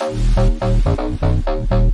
welcome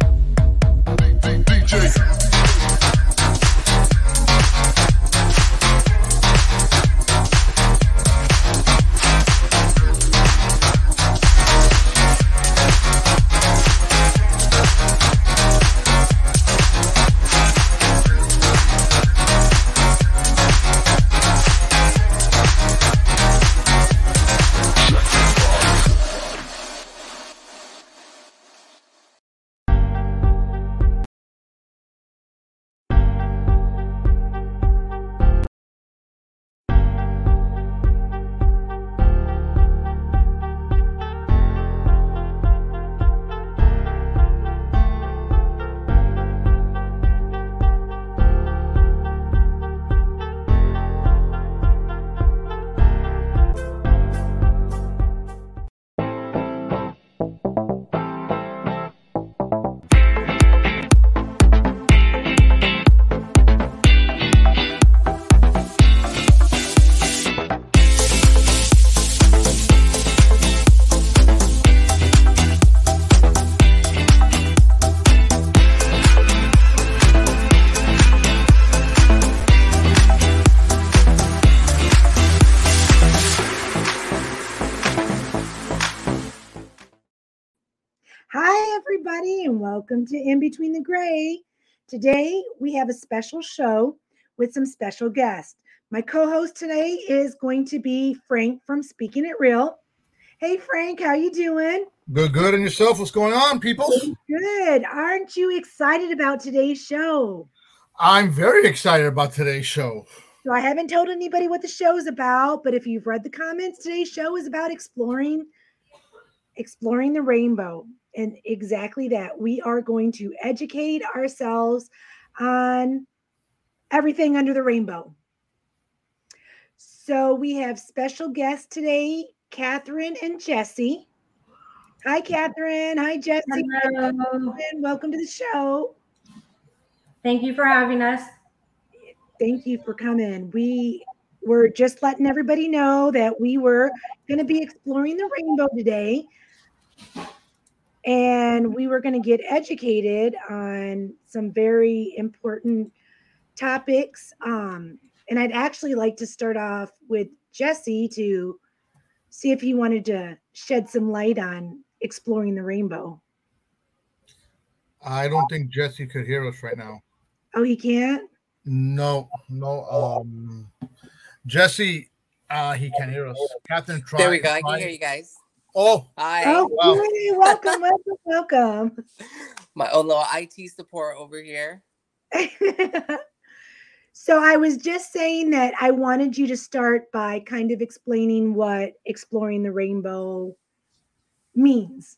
Today we have a special show with some special guests. My co-host today is going to be Frank from Speaking It Real. Hey Frank, how you doing? Good, good. And yourself? What's going on, people? Good. Aren't you excited about today's show? I'm very excited about today's show. So I haven't told anybody what the show is about, but if you've read the comments, today's show is about exploring exploring the rainbow and exactly that. We are going to educate ourselves on everything under the rainbow. So we have special guests today, Catherine and Jesse. Hi, Catherine. Hi, Jesse. Hello. Welcome to the show. Thank you for having us. Thank you for coming. We were just letting everybody know that we were going to be exploring the rainbow today and we were going to get educated on some very important topics. Um, and I'd actually like to start off with Jesse to see if he wanted to shed some light on exploring the rainbow. I don't think Jesse could hear us right now. Oh, he can't? No, no. Um, Jesse, uh, he can't hear us. Captain, try. There we go. I can hear you guys. Oh, hi. Oh, wow. welcome, welcome, welcome. My own little IT support over here. so I was just saying that I wanted you to start by kind of explaining what exploring the rainbow means.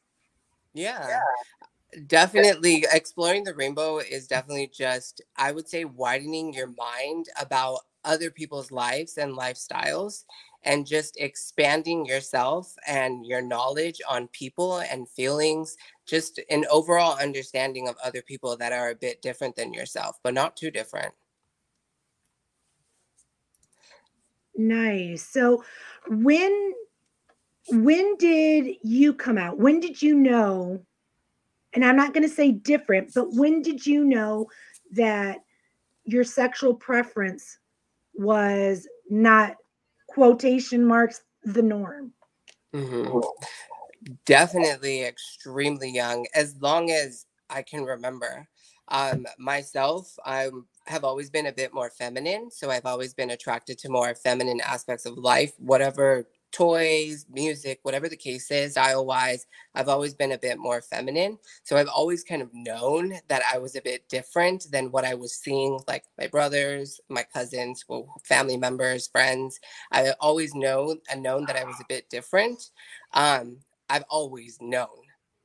Yeah. yeah. Definitely exploring the rainbow is definitely just I would say widening your mind about other people's lives and lifestyles and just expanding yourself and your knowledge on people and feelings, just an overall understanding of other people that are a bit different than yourself, but not too different. Nice. So when when did you come out? When did you know? And I'm not going to say different, but when did you know that your sexual preference was not quotation marks the norm? Mm-hmm. Definitely extremely young, as long as I can remember. Um, myself, I have always been a bit more feminine, so I've always been attracted to more feminine aspects of life, whatever toys, music, whatever the case is, style wise, I've always been a bit more feminine. So I've always kind of known that I was a bit different than what I was seeing, like my brothers, my cousins, well, family members, friends. I always know and known that I was a bit different. Um, I've always known.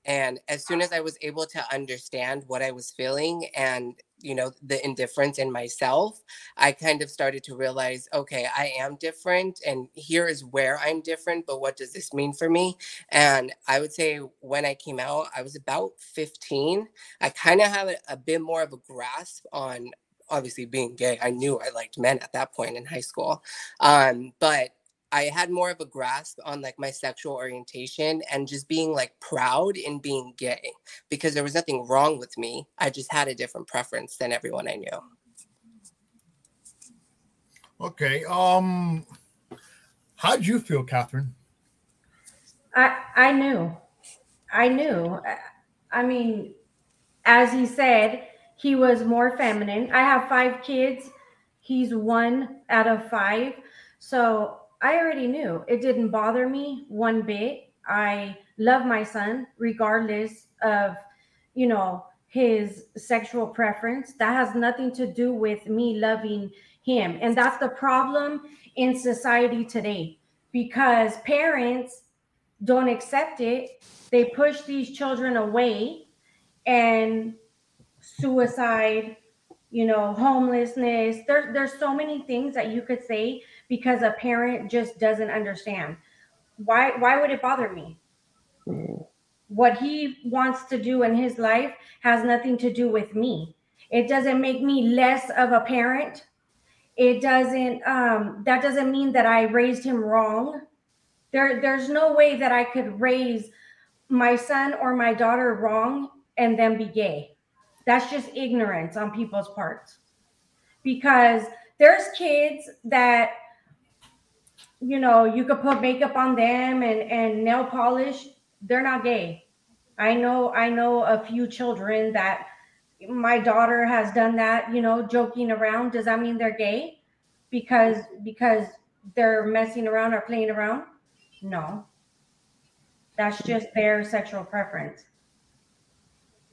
And as soon as I was able to understand what I was feeling and you know the indifference in myself i kind of started to realize okay i am different and here is where i'm different but what does this mean for me? And i would say when i came out i was about 15 i kind of have a, a bit more of a grasp on obviously being gay i knew i liked men at that point in high school um, but I had more of a grasp on like my sexual orientation and just being like proud in being gay because there was nothing wrong with me. I just had a different preference than everyone I knew. Okay. Um, how'd you feel, Catherine? I I knew, I knew. I- I mean, as he said, he was more feminine. I have five kids. He's one out of five. So I already knew. It didn't bother me one bit. I love my son regardless of, you know, his sexual preference. That has nothing to do with me loving him. And that's the problem in society today because parents don't accept it. They push these children away and suicide, you know, homelessness. There's there's so many things that you could say because a parent just doesn't understand. Why why would it bother me? What he wants to do in his life has nothing to do with me. It doesn't make me less of a parent. It doesn't um that doesn't mean that I raised him wrong. There there's no way that I could raise my son or my daughter wrong and then be gay. That's just ignorance on people's parts. Because there's kids that you know, you could put makeup on them and and nail polish, they're not gay. I know I know a few children that my daughter has done that, you know, joking around. Does that mean they're gay? Because because they're messing around or playing around? No. That's just their sexual preference.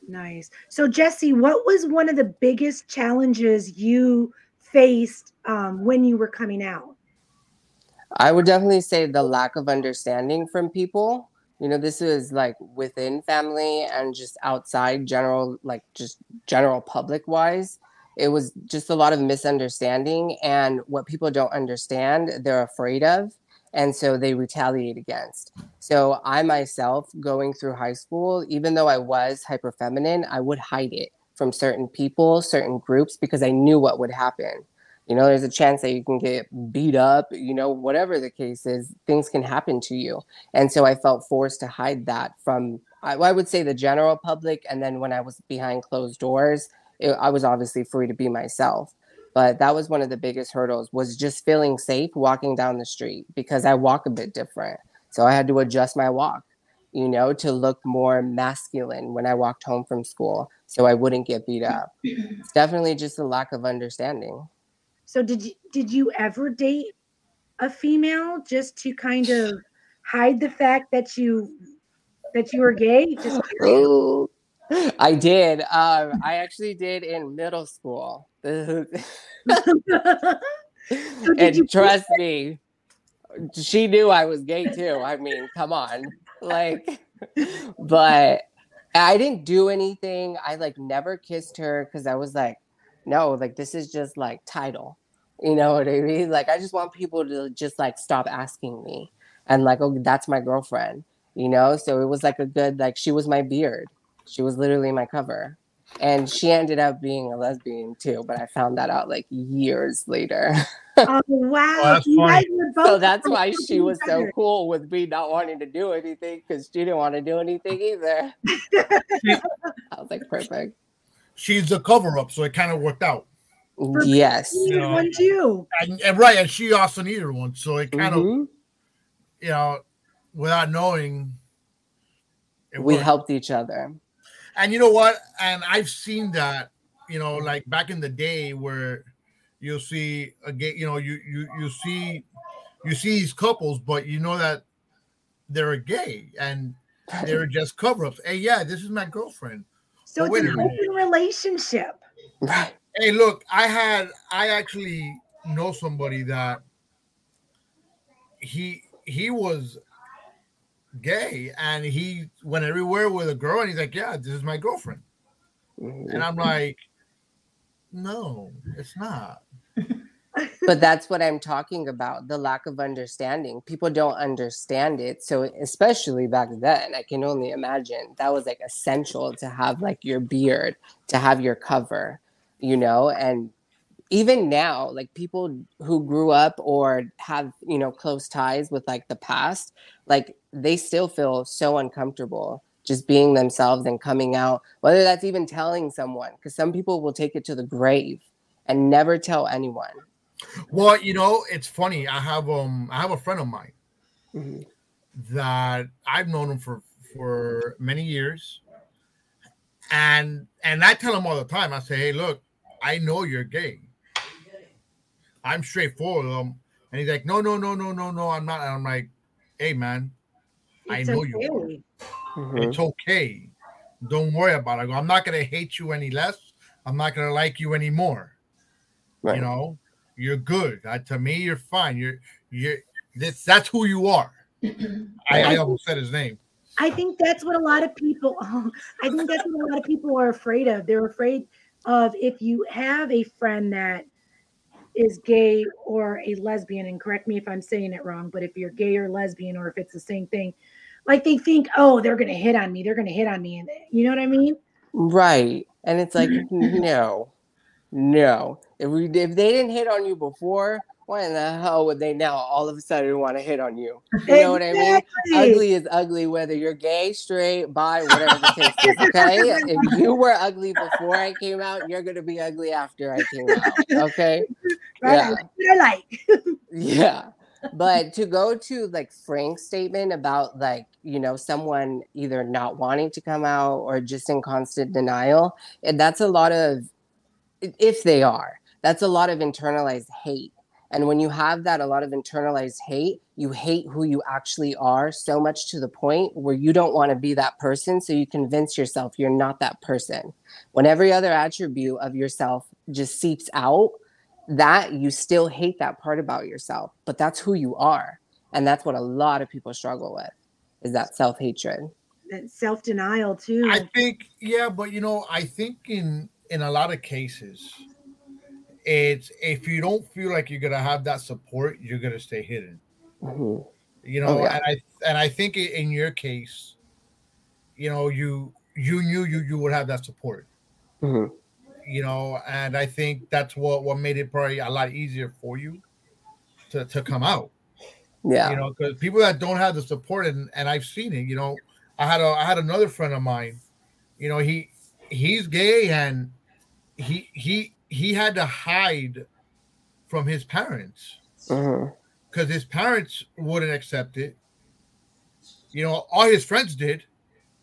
Nice. So, Jesse, what was one of the biggest challenges you faced um, when you were coming out? I would definitely say the lack of understanding from people. You know, this is like within family and just outside general, like just general public wise. It was just a lot of misunderstanding. And what people don't understand, they're afraid of. And so they retaliate against. So I myself, going through high school, even though I was hyper feminine, I would hide it from certain people, certain groups, because I knew what would happen you know there's a chance that you can get beat up you know whatever the case is things can happen to you. And so i felt forced to hide that from i, I would say the general public. And then when i was behind closed doors it, i was obviously free to be myself. But that was one of the biggest hurdles was just feeling safe walking down the street because i walk a bit different. So i had to adjust my walk you know to look more masculine when i walked home from school so i wouldn't get beat up. It's definitely just a lack of understanding So, did you did you ever date a female just to kind of hide the fact that you that you were gay? Just curious. I did. Um, I actually did in middle school. and trust me, she knew I was gay too. I mean, come on. Like, but I didn't do anything. I like never kissed her because I was like, no, like this is just like title. You know what I mean? Like I just want people to just like stop asking me and like, oh, that's my girlfriend. You know? So it was like a good like she was my beard. She was literally my cover. And she ended up being a lesbian too, but I found that out like years later. oh wow! Oh, that's funny. so that's why she was so cool with me not wanting to do anything because she didn't want to do anything either. I was like, perfect. She's a cover up, so it kind of worked out. For- Yes. You needed Yeah. one too. And, and right, and she also needed one, so it kind of Mhm. you know, without knowing, it We worked. helped each other. And you know what? And I've seen that, you know, like back in the day where you'll see a gay, you know, you you you see you see these couples, but you know that they're gay and they're just cover-ups. Hey, yeah, this is my girlfriend. So But it's an a open relationship. Right. Hey, look, I had I actually know somebody that he he was gay and he went everywhere with a girl and he's like, Yeah, this is my girlfriend. Mhm. And I'm like, No, it's not. but that's what I'm talking about the lack of understanding. People don't understand it. So, especially back then, I can only imagine that was like essential to have like your beard, to have your cover, you know, and even now like people who grew up or have you know close ties with like the past like they still feel so uncomfortable just being themselves and coming out whether that's even telling someone because some people will take it to the grave and never tell anyone well you know it's funny i have um i have a friend of mine mm-hmm. that i've known him for for many years and and i tell him all the time i say hey look i know you're gay I'm straightforward with him. And he's like, no, no, no, no, no, no, I'm not. And I'm like, hey, man, it's I know okay. you mm-hmm. It's okay. Don't worry about it. I go, I'm not going to hate you any less. I'm not going to like you anymore. Right. You know, you're good. Uh, to me, you're fine. You're, you're, this, that's who you are. I, I almost said his name. I think that's what a lot of people, I think that's what a lot of people are afraid of. They're afraid of if you have a friend that is gay or a lesbian, and correct me if I'm saying it wrong, but if you're gay or lesbian, or if it's the same thing, like they think, oh, they're gonna hit on me, they're gonna hit on me, and you know what I mean? Right. And it's like, no, no. If we if they didn't hit on you before, why in the hell would they now all of a sudden want to hit on you? You know what I mean? Ugly is ugly, whether you're gay, straight, bi, whatever the case is. Okay. if you were ugly before I came out, you're gonna be ugly after I came out. Okay. Right. Yeah. like. yeah. But to go to like Frank's statement about like, you know, someone either not wanting to come out or just in constant denial, and that's a lot of if they are, that's a lot of internalized hate and when you have that, a lot of internalized hate, you hate who you actually are so much to the point where you don't want to be that person. So you convince yourself you're not that person. When every other attribute of yourself just seeps out, that you still hate that part about yourself, but that's who you are. And that's what a lot of people struggle with is that self hatred. That self denial, too. I think, yeah, but you know, I think in in a lot of cases, it's if you don't feel like you're gonna have that support, you're gonna stay hidden. Mm-hmm. You know, oh, yeah. and I and I think in your case, you know, you you knew you you would have that support. Mm-hmm. You know, and I think that's what what made it probably a lot easier for you to to come out. Yeah, you know, because people that don't have the support, and and I've seen it. You know, I had a I had another friend of mine. You know, he he's gay and he he he had to hide from his parents because uh-huh. his parents wouldn't accept it. You know, all his friends did.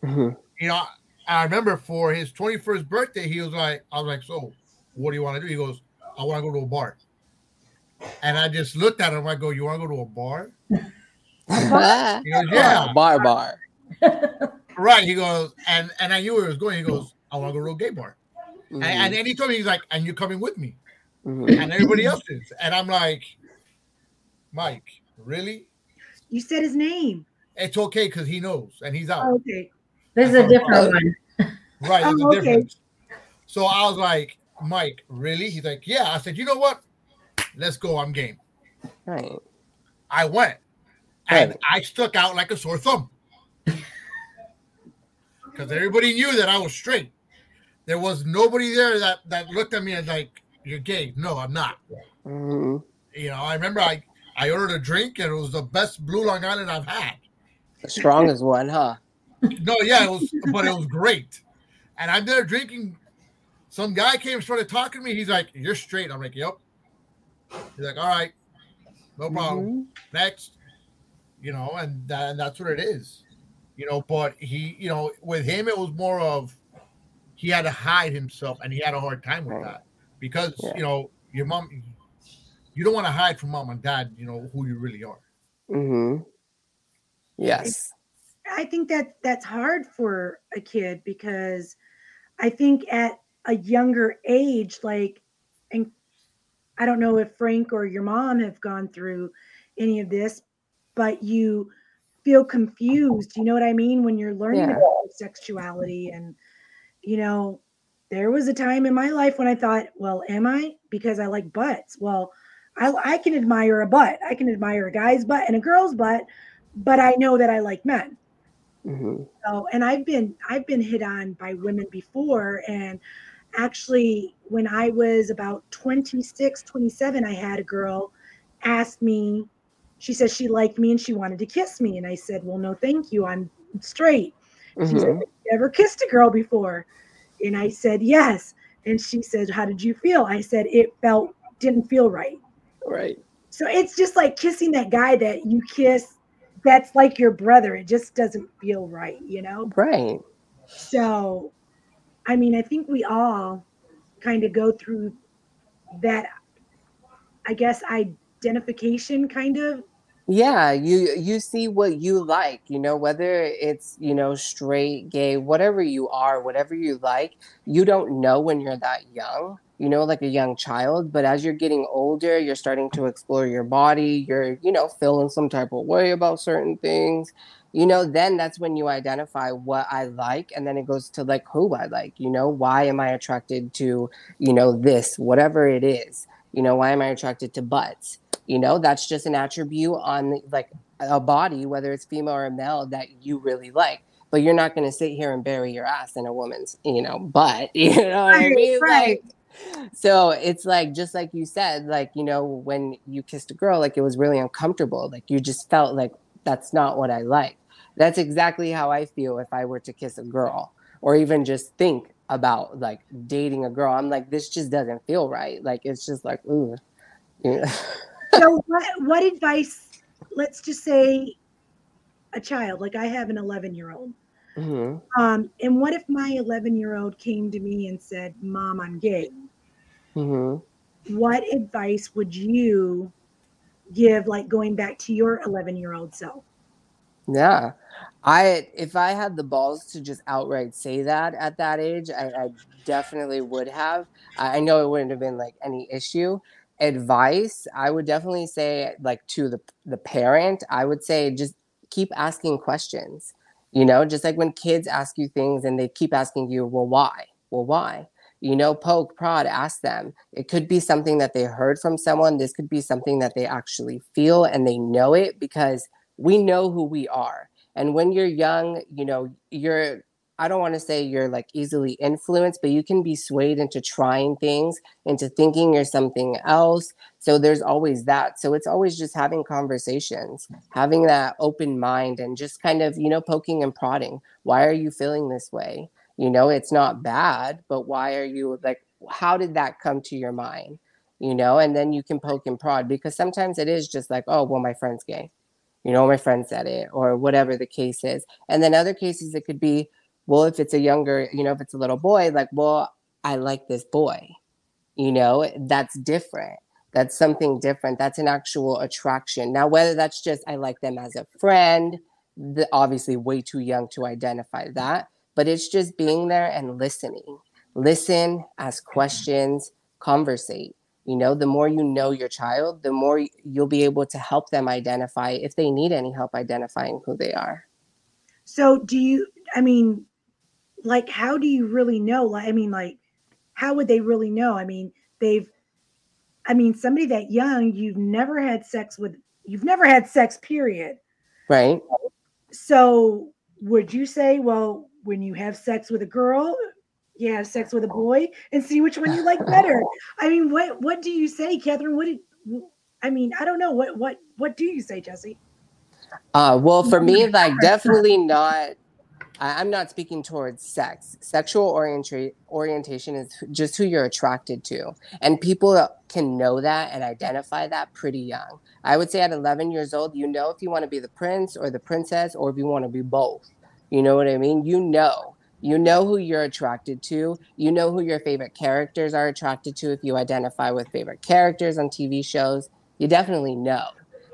Uh-huh. You know, I remember for his 21st birthday, he was like, I was like, so what do you want to do? He goes, I want to go to a bar. And I just looked at him. I go, you want to go to a bar? he goes, yeah, bar, bar. right. He goes, and and I knew where he was going. He goes, I want to go to a gay bar. Mm-hmm. And, and, then he told me, he's like, and you're coming with me. Mm-hmm. And everybody else is. And I'm like, Mike, really? You said his name. It's okay because he knows and he's out. Oh, okay. This is a different one. Right. Oh, okay. Difference. So I was like, Mike, really? He's like, yeah. I said, you know what? Let's go. I'm game. Right. I went and right. I stuck out like a sore thumb because everybody knew that I was straight. There was nobody there that that looked at me and like, "You're gay." No, I'm not. Mm-hmm. You know, I remember I I ordered a drink and it was the best Blue Long Island I've had. The strongest one, huh? No, yeah, it was, but it was great. And I'm there drinking. Some guy came, started talking to me. He's like, "You're straight." I'm like, "Yep." He's like, "All right, no problem." Mm-hmm. Next, you know, and, that, and that's what it is, you know. But he, you know, with him, it was more of he had to hide himself and he had a hard time with that because yeah. you know your mom you don't want to hide from mom and dad you know who you really are mm-hmm. yes i think that that's hard for a kid because i think at a younger age like and i don't know if frank or your mom have gone through any of this but you feel confused you know what i mean when you're learning yeah. about sexuality and you know, there was a time in my life when I thought, well, am I? Because I like butts. Well, I, I can admire a butt. I can admire a guy's butt and a girl's butt, but I know that I like men. Mm-hmm. So, and I've been I've been hit on by women before, and actually when I was about 26, 27, I had a girl ask me, she said she liked me and she wanted to kiss me. And I said, Well, no, thank you. I'm straight. Mm-hmm. She said. Never kissed a girl before. And I said, Yes. And she said, How did you feel? I said, It felt, didn't feel right. Right. So it's just like kissing that guy that you kiss that's like your brother. It just doesn't feel right, you know? Right. So, I mean, I think we all kind of go through that, I guess, identification kind of yeah you you see what you like you know whether it's you know straight gay whatever you are whatever you like you don't know when you're that young you know like a young child but as you're getting older you're starting to explore your body you're you know feeling some type of way about certain things you know then that's when you identify what i like and then it goes to like who i like you know why am i attracted to you know this whatever it is you know why am i attracted to butts you know that's just an attribute on like a body whether it's female or male that you really like but you're not going to sit here and bury your ass in a woman's you know butt you know what i mean? Right. like so it's like just like you said like you know when you kissed a girl like it was really uncomfortable like you just felt like that's not what i like. That's exactly how i feel if i were to kiss a girl or even just think about like dating a girl. I'm like this just doesn't feel right. Like it's just like ooh. Yeah. So what, what advice let's just say a child like i have an 11 year old mm-hmm. um, and what if my 11 year old came to me and said mom i'm gay. Mm-hmm. what advice would you give like going back to your 11 year old self? Yeah. I if i had the balls to just outright say that at that age i, I definitely would have. I know it wouldn't have been like any issue advice i would definitely say like to the the parent i would say just keep asking questions you know just like when kids ask you things and they keep asking you well why? Well why? You know poke prod ask them. It could be something that they heard from someone this could be something that they actually feel and they know it because we know who we are. And when you're young you know you're I don't want to say you're like easily influenced, but you can be swayed into trying things, into thinking you're something else. So there's always that. So it's always just having conversations, having that open mind and just kind of, you know, poking and prodding. Why are you feeling this way? You know, it's not bad, but why are you like, how did that come to your mind? You know, and then you can poke and prod because sometimes it is just like, oh, well, my friend's gay. You know, my friend said it, or whatever the case is. And then other cases, it could be, well if it's a younger you know if it's a little boy like well i like this boy you know that's different. That's something different. That's an actual attraction. Now whether that's just i like them as a friend the, obviously way too young to identify that but it's just being there and listening. Listen ask questions conversate. You know the more you know your child the more you'll be able to help them identify if they need any help identifying who they are. So do you i mean like how do you really know? Like i mean like how would they really know? I mean they've i mean somebody that young you've never had sex with you've never had sex period. Right. So would you say well when you have sex with a girl you have sex with a boy and see which one you like better? I mean what what do you say catherine? What did i mean i don't know. What what what do you say jesse? Uh well for me like definitely not I'm not speaking towards sex. Sexual orienta- orientation is just who you're attracted to. And people can know that and identify that pretty young. I would say at 11 years old, you know if you want to be the prince or the princess or if you want to be both. You know what I mean? You know. You know who you're attracted to. You know who your favorite characters are attracted to if you identify with favorite characters on TV shows. You definitely know.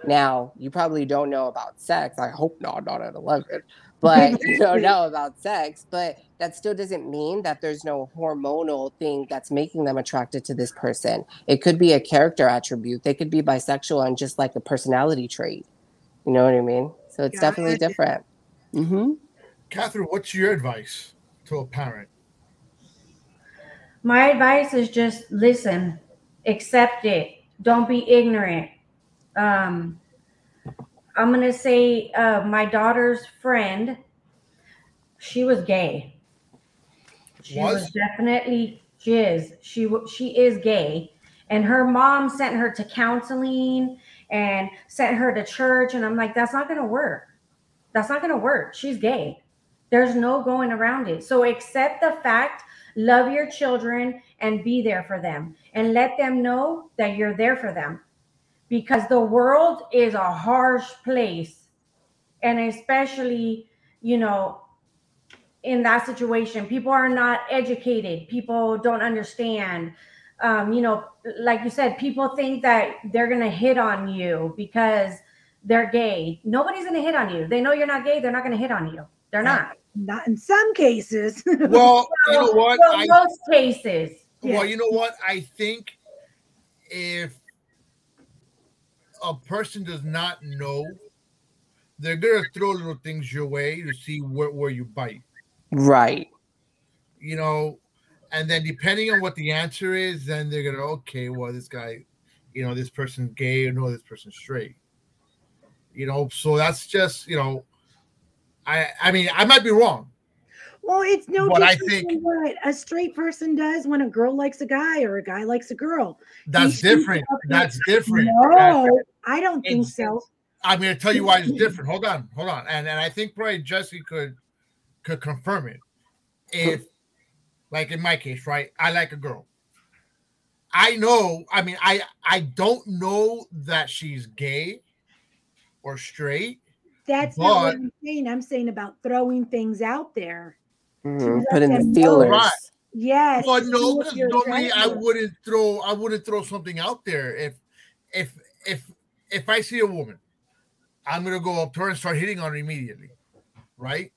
Now, you probably don't know about sex. I hope not, not at 11 but you don't know about sex. But that still doesn't mean that there's no hormonal thing that's making them attracted to this person. It could be a character attribute. They could be bisexual and just like a personality trait. You know what I mean? So it's definitely different. Mm-hmm. Catherine, what's your advice to a parent? My advice is just listen, accept it, don't be ignorant. Um, I'm gonna say uh, my daughter's friend. She was gay. She was? was definitely She is. She she is gay, and her mom sent her to counseling and sent her to church. And I'm like, that's not gonna work. That's not gonna work. She's gay. There's no going around it. So accept the fact, love your children, and be there for them, and let them know that you're there for them, because the world is a harsh place, and especially you know in that situation. People are not educated. People don't understand. Um, you know, like you said, people think that they're gonna hit on you because they're gay. Nobody's gonna hit on you. They know you're not gay. They're not gonna hit on you. They're not. Not in some cases. Well, you know what? Well, I, most cases. well, you know what? I think if a person does not know, they're gonna throw little things your way to see where, where you bite. Right. You know, and then depending on what the answer is, then they're gonna okay, well, this guy, you know, this person's gay or no, this person's straight. You know, so that's just you know, I I mean I might be wrong. Well, it's no But I different think- than what a straight person does when a girl likes a guy or a guy likes a girl. That's should different. up. That's different. No, I don't think It's- so. I'm going to tell you why it's different. Hold on, hold on, and and I think probably Jesse could could confirm it. If, like in my case, right, I like a girl. I know. I mean, I I don't know that she's gay or straight. That's not what I'm saying. I'm saying about throwing things out there. Mhm, let Put in the know. feelers. Right. Yes. Well, no, because normally I wouldn't throw I wouldn't throw something out there if if if if I see a woman, I'm gonna go up to her and start hitting on her immediately, right?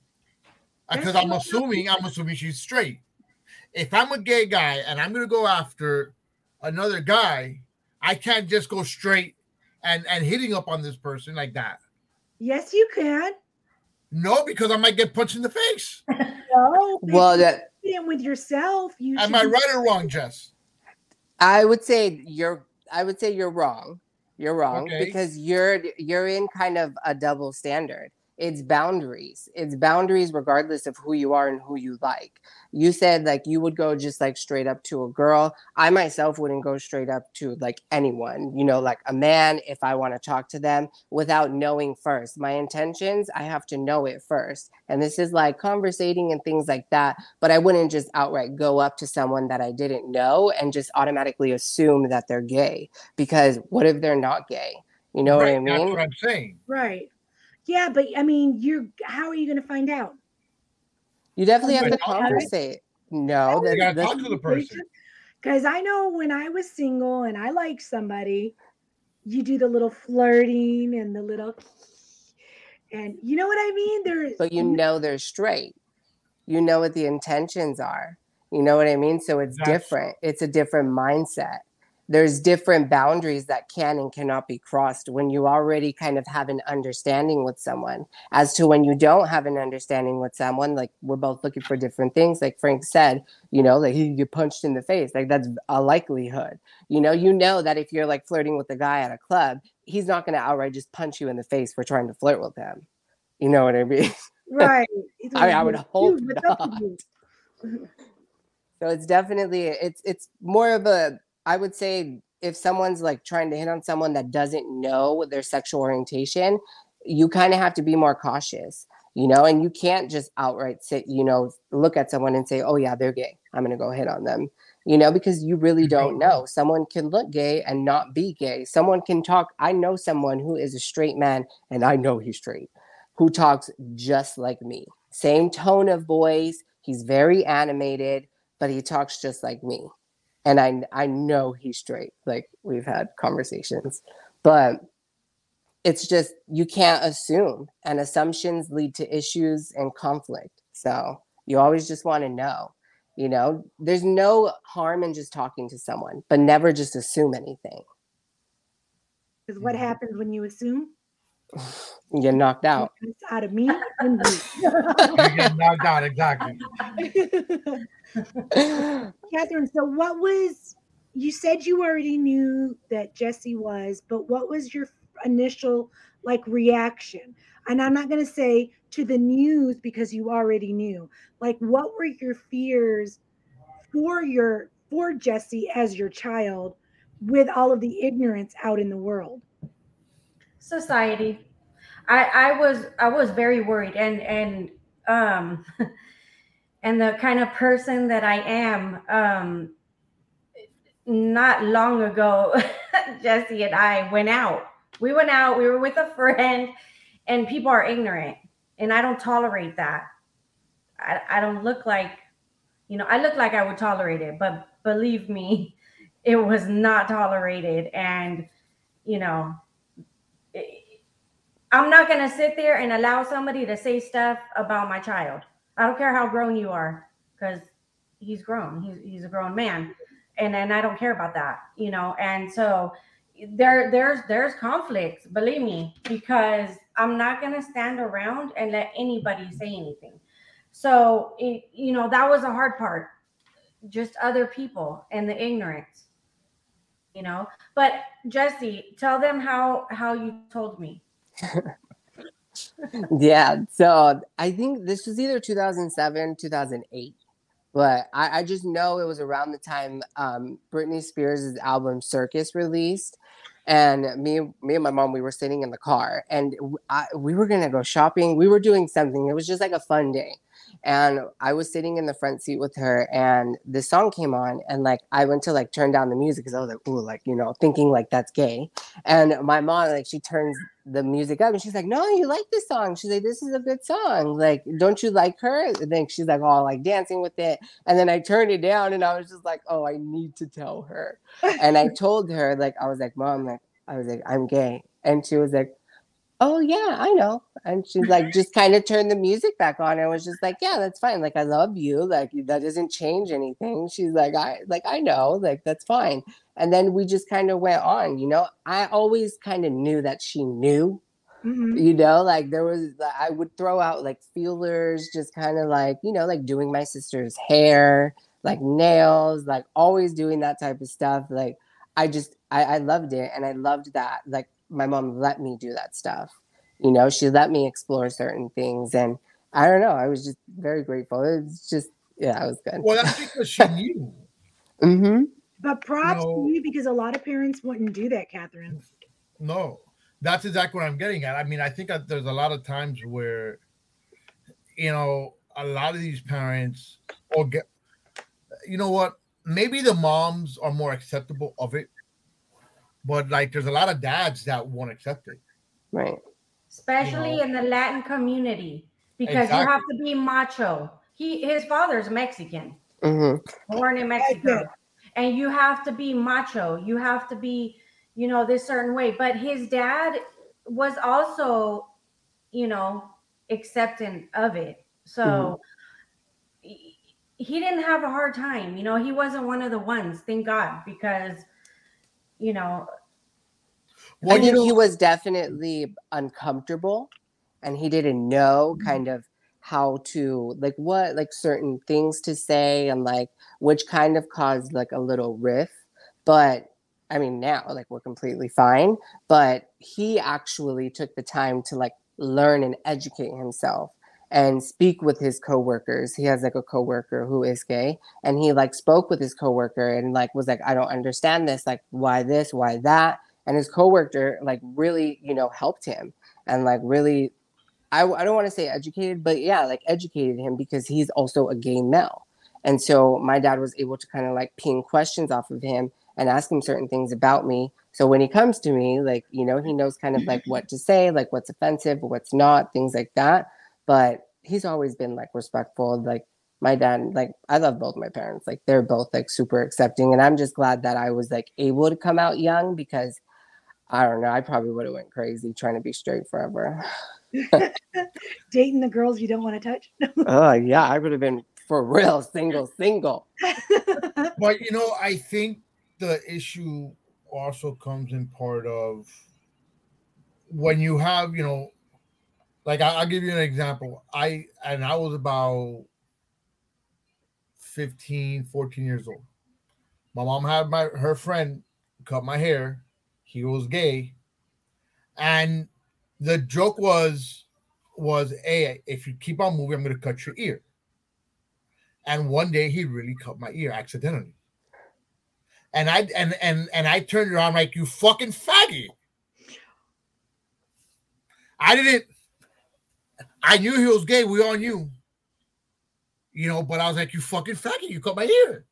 Because I'm assuming I'm assuming she's straight. If I'm a gay guy and I'm gonna go after another guy, I can't just go straight and and hitting up on this person like that. Yes, you can. No, because I might get punched in the face. No. Well, you're that with yourself. You Am should I right or wrong, Jess? I would say you're I would say you're wrong. You're wrong Okay. because you're you're in kind of a double standard. It's boundaries. It's boundaries regardless of who you are and who you like. You said like you would go just like straight up to a girl. I myself wouldn't go straight up to like anyone, you know, like a man if I want to talk to them without knowing first. My intentions, I have to know it first. And this is like conversating and things like that but I wouldn't just outright go up to someone that I didn't know and just automatically assume that they're gay because what if they're not gay? You know what I Right, That's mean? what I'm saying. Right. Yeah, but I mean, you're how are you going to find out? You definitely have to But talk conversate. No, You that, gotta that's talk to the person. Because I know when I was single and I liked somebody, you do the little flirting and the little, and you know what I mean. There's, but you know they're straight. You know what the intentions are. You know what I mean? So it's That's- different. It's a different mindset. There's different boundaries that can and cannot be crossed when you already kind of have an understanding with someone. As to when you don't have an understanding with someone, like we're both looking for different things. Like Frank said, you know, like you get punched in the face. Like that's a likelihood. You know, you know that if you're like flirting with a guy at a club, he's not going to outright just punch you in the face for trying to flirt with him. You know what I mean? right. I- I would "Dude, hope not. So it's definitely it's it's more of a I would say if someone's like trying to hit on someone that doesn't know their sexual orientation, you kind of have to be more cautious, you know, and you can't just outright sit, you know, look at someone and say, "Oh yeah, they're gay. I'm going to go hit on them." You know, because you really don't know. Someone can look gay and not be gay. Someone can talk. I know someone who is a straight man and I know he's straight who talks just like me. Same tone of voice. He's very animated, but he talks just like me. And I I know he's straight. Like we've had conversations. But it's just you can't assume and assumptions lead to issues and conflict. So you always just want to know. You know, there's no harm in just talking to someone, but never just assume anything. Because what happens when you assume? You get knocked out. It's out of me and You get knocked out exactly. Catherine, so what was you said you already knew that Jesse was, but what was your initial like reaction? And I'm not going to say to the news because you already knew. Like what were your fears for your for Jesse as your child with all of the ignorance out in the world? Society. I I was I was very worried and and um and the kind of person that I am um not long ago Jesse and I went out. We went out, we were with a friend and people are ignorant and I don't tolerate that. I, I don't look like you know, I look like I would tolerate it, but believe me, it was not tolerated. And, you know, I'm not going to sit there and allow somebody to say stuff about my child. I don't care how grown you are, because he's grown. He's, he's a grown man. And and I don't care about that, you know. And so there there's there's conflicts, believe me, because I'm not gonna stand around and let anybody say anything. So it, you know, that was a hard part. Just other people and the ignorance. You know. But Jesse, tell them how how you told me. yeah. So I think this was either 2007, 2008. But I, I just know it was around the time um, Britney Spears' album Circus released and me me and my mom we were sitting in the car and I, we were gonna go shopping we were doing something it was just like a fun day and I was sitting in the front seat with her, and this song came on, and like I went to like turn down the music because I was like, ooh, like you know, thinking like that's gay. And my mom like she turns the music up, and she's like, no, you like this song? She's like, this is a good song. Like, don't you like her? And then she's like, oh, like dancing with it. And then I turned it down, and I was just like, oh, I need to tell her. and I told her like I was like, mom, like I was like, I'm gay, and she was like oh yeah i know. And she's like just kind of turned the music back on and was just like yeah that's fine like i love you like that doesn't change anything. She's like i like i know like that's fine. And then we just kind of went on you know? I always kind of knew that she knew mm-hmm. you know? Like there was i would throw out like feelers just kind of like you know like doing my sister's hair like nails like always doing that type of stuff like i just I, I loved it and i loved that like my mom let me do that stuff. You know, she let me explore certain things, and I don't know. I was just very grateful. It's just yeah, I was good. Well, that's because she knew. mm-hmm. But props you know, to you because a lot of parents wouldn't do that, Catherine. No, that's exactly what I'm getting at. I mean, I think that there's a lot of times where, you know, a lot of these parents or get, you know what? Maybe the moms are more acceptable of it but like there's a lot of dads that won't accept it. Right. Especially you know? in the Latin community, because exactly. you have to be macho. He his father's Mexican, mm-hmm. born in Mexico, and you have to be macho. You have to be, you know, this certain way. But his dad was also, you know, accepting of it. So mm-hmm. he, he didn't have a hard time. You know, he wasn't one of the ones. Thank God, because you know. Well, I he was definitely uncomfortable and he didn't know mm-hmm. kind of how to like what like certain things to say and like which kind of caused like a little riff but i mean now like we're completely fine but he actually took the time to like learn and educate himself and speak with his coworkers. He has like a coworker who is gay, and he like spoke with his coworker and like was like, I don't understand this, like why this, why that, and his coworker like really, you know, helped him and like really, I I don't want to say educated, but yeah, like educated him because he's also a gay male, and so my dad was able to kind of like ping questions off of him and ask him certain things about me. So when he comes to me, like, you know, he knows kind of like what to say, like what's offensive, what's not, things like that but he's always been like respectful. Like my dad, like I love both my parents. Like they're both like super accepting, and I'm just glad that I was like able to come out young because I don't know, I probably would have went crazy trying to be straight forever. Dating the girls you don't want to touch. oh yeah, I would have been for real single, single. but you know, I think the issue also comes in part of when you have, you know, like I, will give you an example. I and I was about 15, 14 years old. My mom had my her friend cut my hair. He was gay. And the joke was was hey, if you keep on moving, I'm gonna cut your ear. And one day he really cut my ear accidentally. and I and and and I turned around like you fucking faggot. I didn't. I knew he was gay. We all knew, you know. But I was like, "You fucking faggot! You cut my ear,"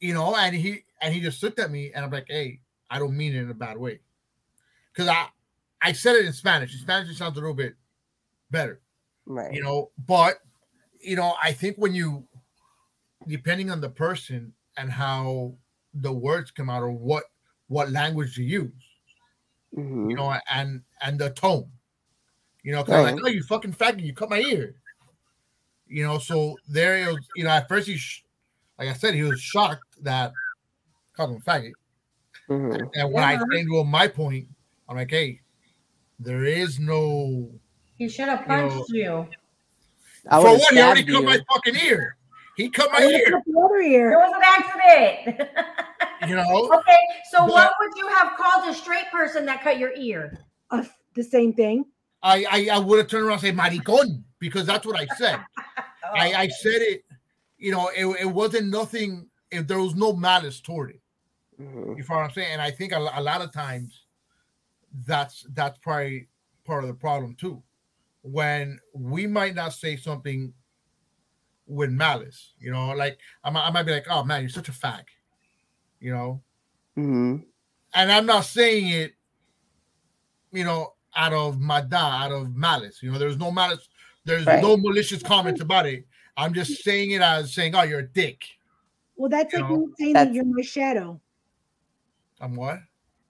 you know. And he and he just looked at me, and I'm like, "Hey, I don't mean it in a bad way," because I I said it in Spanish. In Spanish, it sounds a little bit better, Right. you know. But you know, I think when you, depending on the person and how the words come out or what what language you use, Mhm. you know, and and the tone. You know, 'cause I'm like, oh, you fucking faggot, you cut my ear. You know, so there it was, you know, at first he, sh- like I said, he was shocked that called him a faggot. Mhm. And when I Yeah. explained to him my point, I'm like, hey, there is no. He should have You know, punched you. I For would what? He already have cut my fucking ear. He cut my ear. cut the other It was an accident. You know, okay, so But- what would you have called a straight person that cut your ear? Uh, the same thing. I I, I would have turned around and say maricon because that's what I said. Oh, I, I said it. You know, it, it wasn't nothing. If there was no malice toward it. Mhm. You follow what I'm saying? And I think a, a lot of times that's that's probably part of the problem too. When we might not say something with malice, you know, like I might, I might be like, oh man, you're such a fag, you know, Mhm. and I'm not saying it, you know, out of mada, out of malice. You know, there's no malice, there's Right. no malicious comments about it. I'm just saying it as saying, oh, you're a dick. Well, that's You like me saying that's- that you're my shadow. I'm what?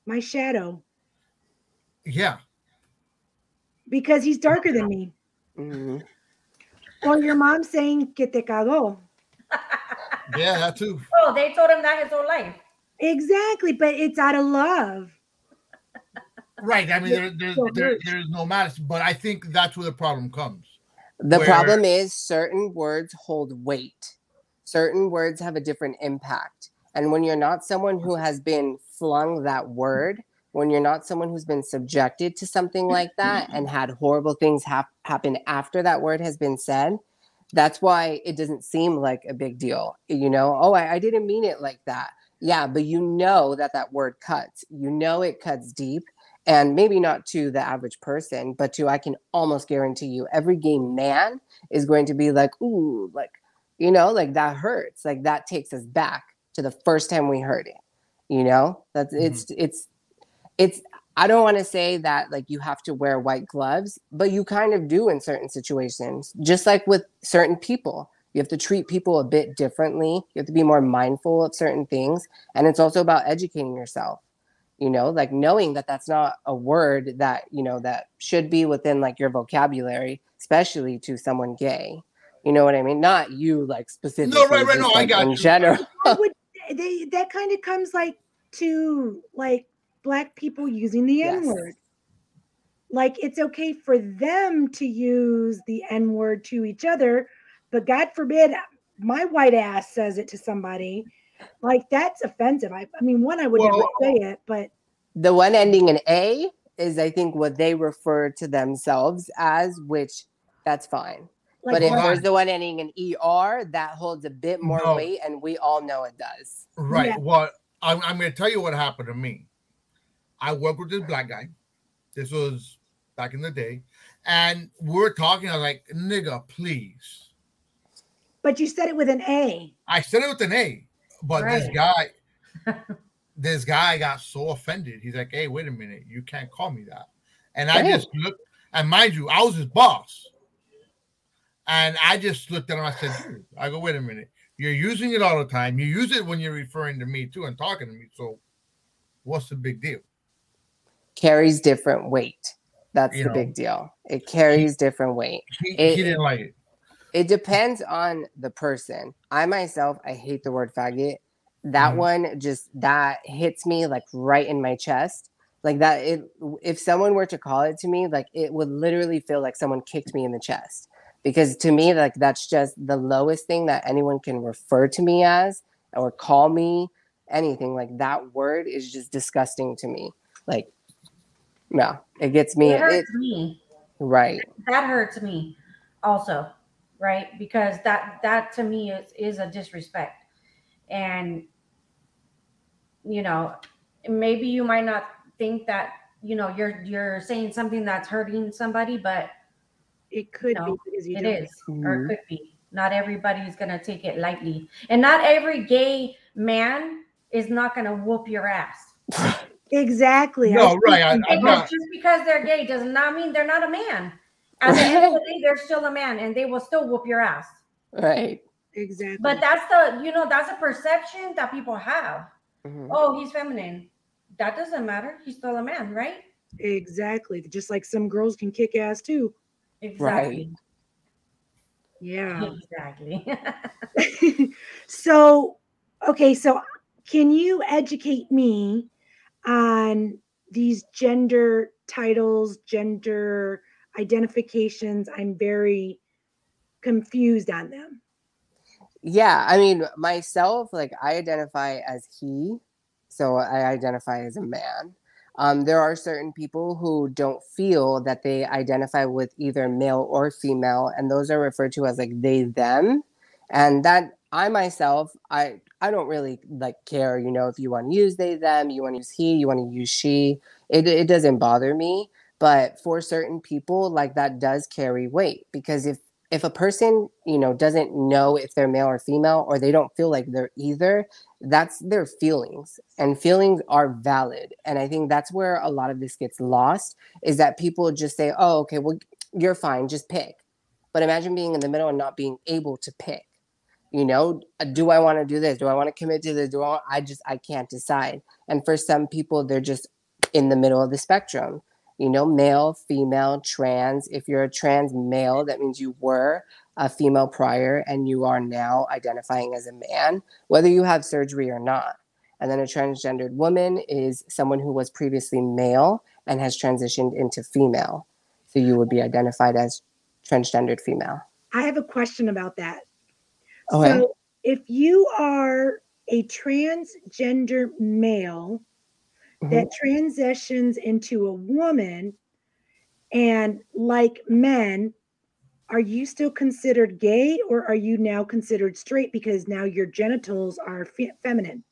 My shadow. Yeah. Because he's darker than me. Mhm. Or your mom saying que te cagó. Yeah, that too. Oh, they told him that his whole life. Exactly, but it's out of love. Right. I mean, Yeah, there, there, so there, there's no malice, but I think that's where the problem comes. The Where- problem is certain words hold weight. Certain words have a different impact. And when you're not someone who has been flung that word, when you're not someone who's been subjected to something like that and had horrible things hap- happen after that word has been said, that's why it doesn't seem like a big deal. You know, oh, I, I didn't mean it like that. Yeah, but you know that that word cuts. You know it cuts deep and maybe not to the average person, but to I can almost guarantee you every gay man is going to be like, ooh, like, you know, like that hurts. Like that takes us back to the first time we heard it. You know, that's mm-hmm. it's it's it's I don't want to say that like you have to wear white gloves, but you kind of do in certain situations, just like with certain people. You have to treat people a bit differently. You have to be more mindful of certain things. And it's also about educating yourself you know like knowing that that's not a word that you know that should be within like your vocabulary especially to someone gay you know what i mean not you like specifically No, right, right, just, no, I got in you. general would they that kind of comes like to like black people using the Yes. N-word. Like it's okay for them to use the N-word to each other, but God forbid my white ass says it to somebody. Like that's offensive. I, I mean, one, I would never say it, but the one ending in a is i think what they refer to themselves as which that's fine like but if Hold there's the one ending in er that holds a bit more No. weight and we all know it does Right. Yeah. Well, I'm, I'm going to tell you what happened to me. I worked with this black guy. This was back in the day. And we're talking. I was like, nigga, please. but you said it with an A. I said it with an A, but this guy, this guy got so offended. He's like, hey, wait a minute. You can't call me that. And I just looked, and mind you, I was his boss. And I just looked at him. I said, dude, I go, wait a minute. You're using it all the time. You use it when you're referring to me too and talking to me. So what's the big deal? carries different weight that's You the know. big deal it carries different weight He, It- he didn't like it. It depends on the person. I myself, I hate the word faggot. That Mhm. one just that hits me like right in my chest. Like that it if someone were to call it to me, like it would literally feel like someone kicked me in the chest. Because to me, like that's just the lowest thing that anyone can refer to me as or call me anything. Like that word is just disgusting to me. Like no, it gets me It hurts it, me. right. That hurts me also, right? Because that that to me is is a disrespect. And you know, maybe you might not think that you know you're you're saying something that's hurting somebody, but It could No, be because you it don't- or it could be. Not everybody's gonna take it lightly, and not every gay man is not gonna whoop your ass. Exactly. No, think right. I, I'm Because not. just because they're gay does not mean they're not a man. At the end of the day, they're still a man, and they will still whoop your ass. Right. exactly. But that's the you know that's a perception that people have. Mhm. Oh, he's feminine. That doesn't matter. He's still a man, right? exactly. Just like some girls can kick ass too. Exactly. Yeah. Exactly. so, okay, so can you educate me on these gender titles, gender identifications? I'm very confused on them. Yeah, I mean, myself, like I identify as he, so I identify as a man. Um, there are certain people who don't feel that they identify with either male or female, and those are referred to as like they them. And that I myself, I I don't really like care, you know, if you want to use they them, you want to use he, you want to use she. It it doesn't bother me. But for certain people, like that does carry weight because if if a person you know doesn't know if they're male or female or they don't feel like they're either that's their feelings and feelings are valid. And i think that's where a lot of this gets lost is that people just say oh okay well you're fine just pick. But imagine being in the middle and not being able to pick you know? Do i want to do this? Do i want to commit to this? Do i i just i can't decide. And for some people they're just in the middle of the spectrum you know, male, female, trans. If you're a trans male, that means you were a female prior and you are now identifying as a man, whether you have surgery or not. And then a transgendered woman is someone who was previously male and has transitioned into female. So you would be identified as transgendered female. I have a question about that. Okay. So, if you are a transgender male That transitions into a woman and like men, are you still considered gay or are you now considered straight because now your genitals are fe- feminine?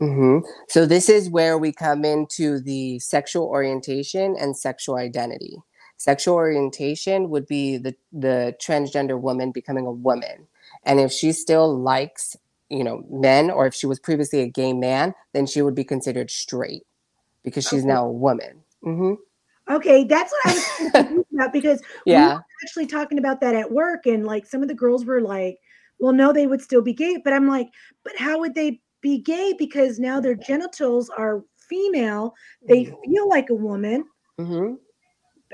hmm So this is where we come into the sexual orientation and sexual identity. Sexual orientation would be the the transgender woman becoming a woman, and if she still likes you know men, or if she was previously a gay man, then she would be considered straight because she's Okay. now a woman. hmm Okay, that's what I was thinking about because we Yeah. were actually talking about that at work, and like some of the girls were like, "Well, no, they would still be gay," but I'm like, "But how would they be gay? Because now their genitals are female, they feel like a woman, hmm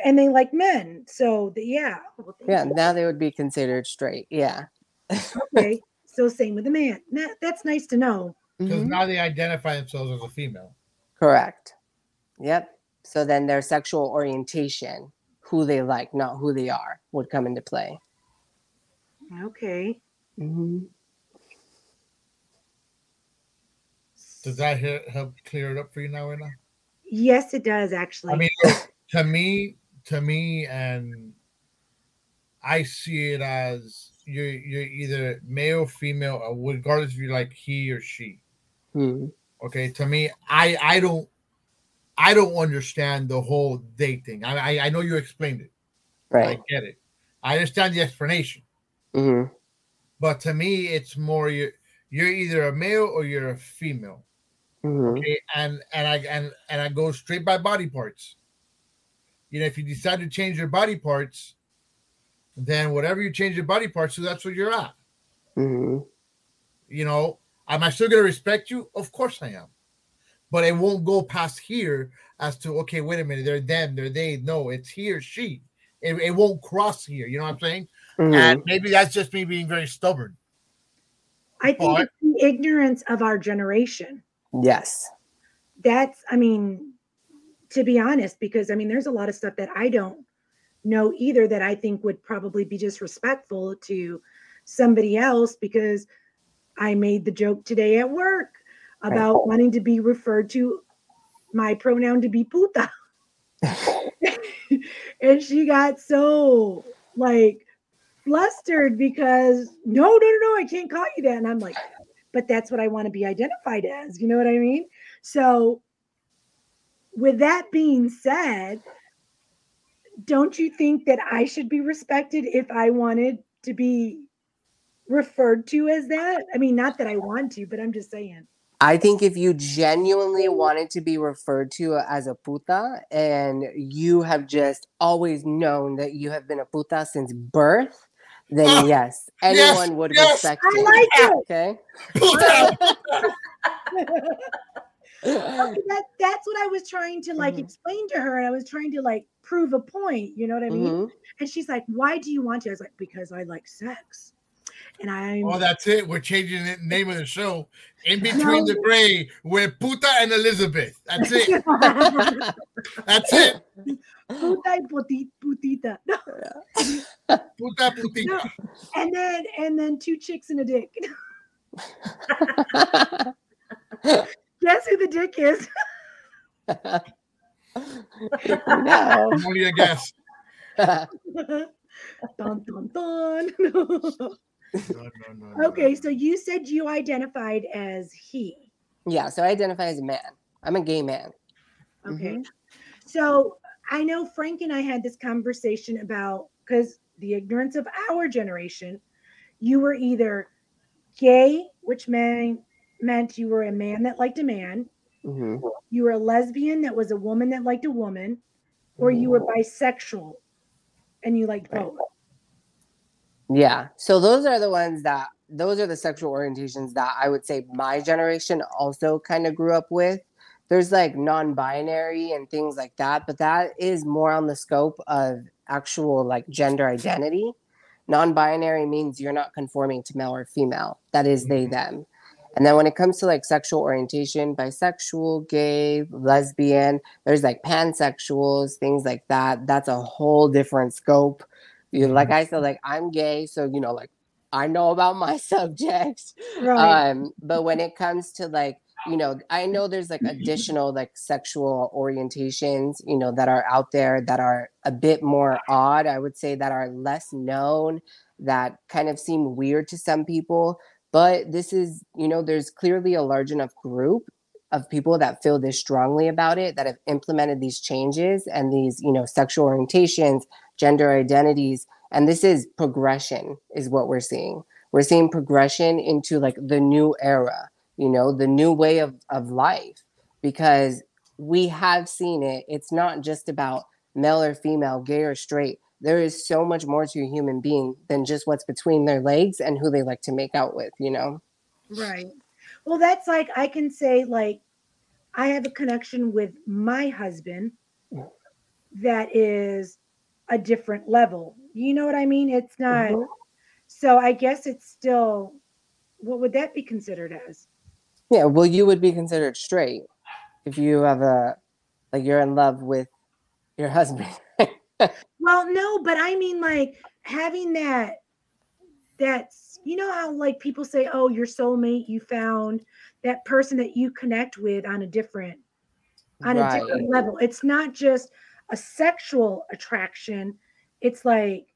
and they like men." So the, yeah, well, Yeah. you. Now they would be considered straight. Yeah. okay. So same with the man. That, that's nice to know. Because Mhm. now they identify themselves as a female. Correct. Yep. So then their sexual orientation, who they like, not who they are, would come into play. Okay. Mm-hmm. Does that help clear it up for you now, Anna? Yes, it does actually. I mean, to me, to me, and I see it as you're you're either male, female, regardless if you like he or she. Hmm. Okay, to me, I I don't I don't understand the whole date thing. I I, I know you explained it. Right. I get it. I understand the explanation, hmm but to me, it's more you're you're either a male or you're a female. hmm Okay, and and I and and I go straight by body parts. You know, if you decide to change your body parts, then whatever you change your body parts to, that's what you're at. hmm You know, am I still gonna respect you? Of course I am. But it won't go past here as to okay, wait a minute, they're them, they're they. No, it's he or she. It, it won't cross here. You know what I'm saying? hmm And maybe that's just me being very stubborn. I think But- it's the ignorance of our generation. Yes. That's, I mean, to be honest, because I mean, there's a lot of stuff that I don't know either that I think would probably be disrespectful to somebody else because I made the joke today at work about wanting to be referred to my pronoun to be puta. and she got so like flustered because no, no, no, no, I can't call you that. And I'm like, but that's what I want to be identified as. You know what I mean? So, with that being said, don't you think that I should be respected if I wanted to be referred to as that? I mean, not that I want to, but I'm just saying. I think if you genuinely wanted to be referred to as a puta and you have just always known that you have been a puta since birth, then Oh, yes, yes, anyone would yes. respect I it. like it. Okay. Okay, that that's what I was trying to like Mhm. explain to her, and I was trying to like prove a point. You know what I mean? Mhm. And she's like, "Why do you want to?" I was like, "Because I like sex." And I'm Oh, that's it. We're changing the name of the show. In between the gray, with Puta and Elizabeth. That's it. That's it. puta y puti- putita. No. Puta putita. And then and then two chicks and a dick. Guess who the dick is? no. Only a guess. dun dun dun. No, no, no, no, okay, no. so you said you identified as he. yeah, so I identify as a man. I'm a gay man. Okay. Mhm. So I know Frank and I had this conversation about because the ignorance of our generation, you were either gay, which meant meant you were a man that liked a man, Mhm. you were a lesbian that was a woman that liked a woman, or you were bisexual and you liked Right. both. Yeah. So those are the ones that those are the sexual orientations that I would say my generation also kind of grew up with. There's like non-binary and things like that, but that is more on the scope of actual like gender identity. Non-binary means you're not conforming to male or female. That is they Mhm. them. And then when it comes to like sexual orientation, bisexual, gay, lesbian, there's like pansexuals, things like that. That's a whole different scope. You know, like I said, like I'm gay, so you know, like I know about my subjects. Right. Um, but when it comes to like, you know, I know there's like additional like sexual orientations, you know, that are out there that are a bit more odd. I would say that are less known, that kind of seem weird to some people. But this is, you know, there's clearly a large enough group of people that feel this strongly about it that have implemented these changes and these, you know, sexual orientations, gender identities. And this is progression, is what we're seeing we're seeing progression into like the new era you know the new way of, of life because we have seen it it's not just about male or female gay or straight there is so much more to a human being than just what's between their legs and who they like to make out with you know Right. Well, that's like I can say like I have a connection with my husband that is a different level. You know what I mean? It's not Mhm. so I guess it's still what would that be considered as? yeah well you would be considered straight if you have a like you're in love with your husband Well, no, but I mean like having that that's you know how like people say, "Oh, your soulmate, you found that person that you connect with on a different on a different level. It's not just a sexual attraction. It's like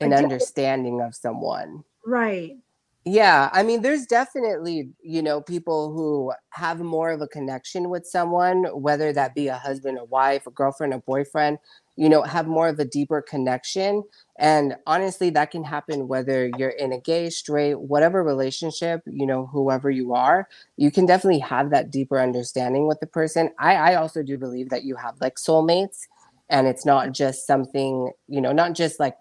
an understanding of someone right. Yeah, I mean, there's definitely, you know, people who have more of a connection with someone, whether that be a husband, a wife, a girlfriend, a boyfriend, you know, have more of a deeper connection. And honestly, that can happen whether you're in a gay, straight, whatever relationship, you know, whoever you are, you can definitely have that deeper understanding with the person. I, I also do believe that you have like soulmates and it's not just something, you know, not just like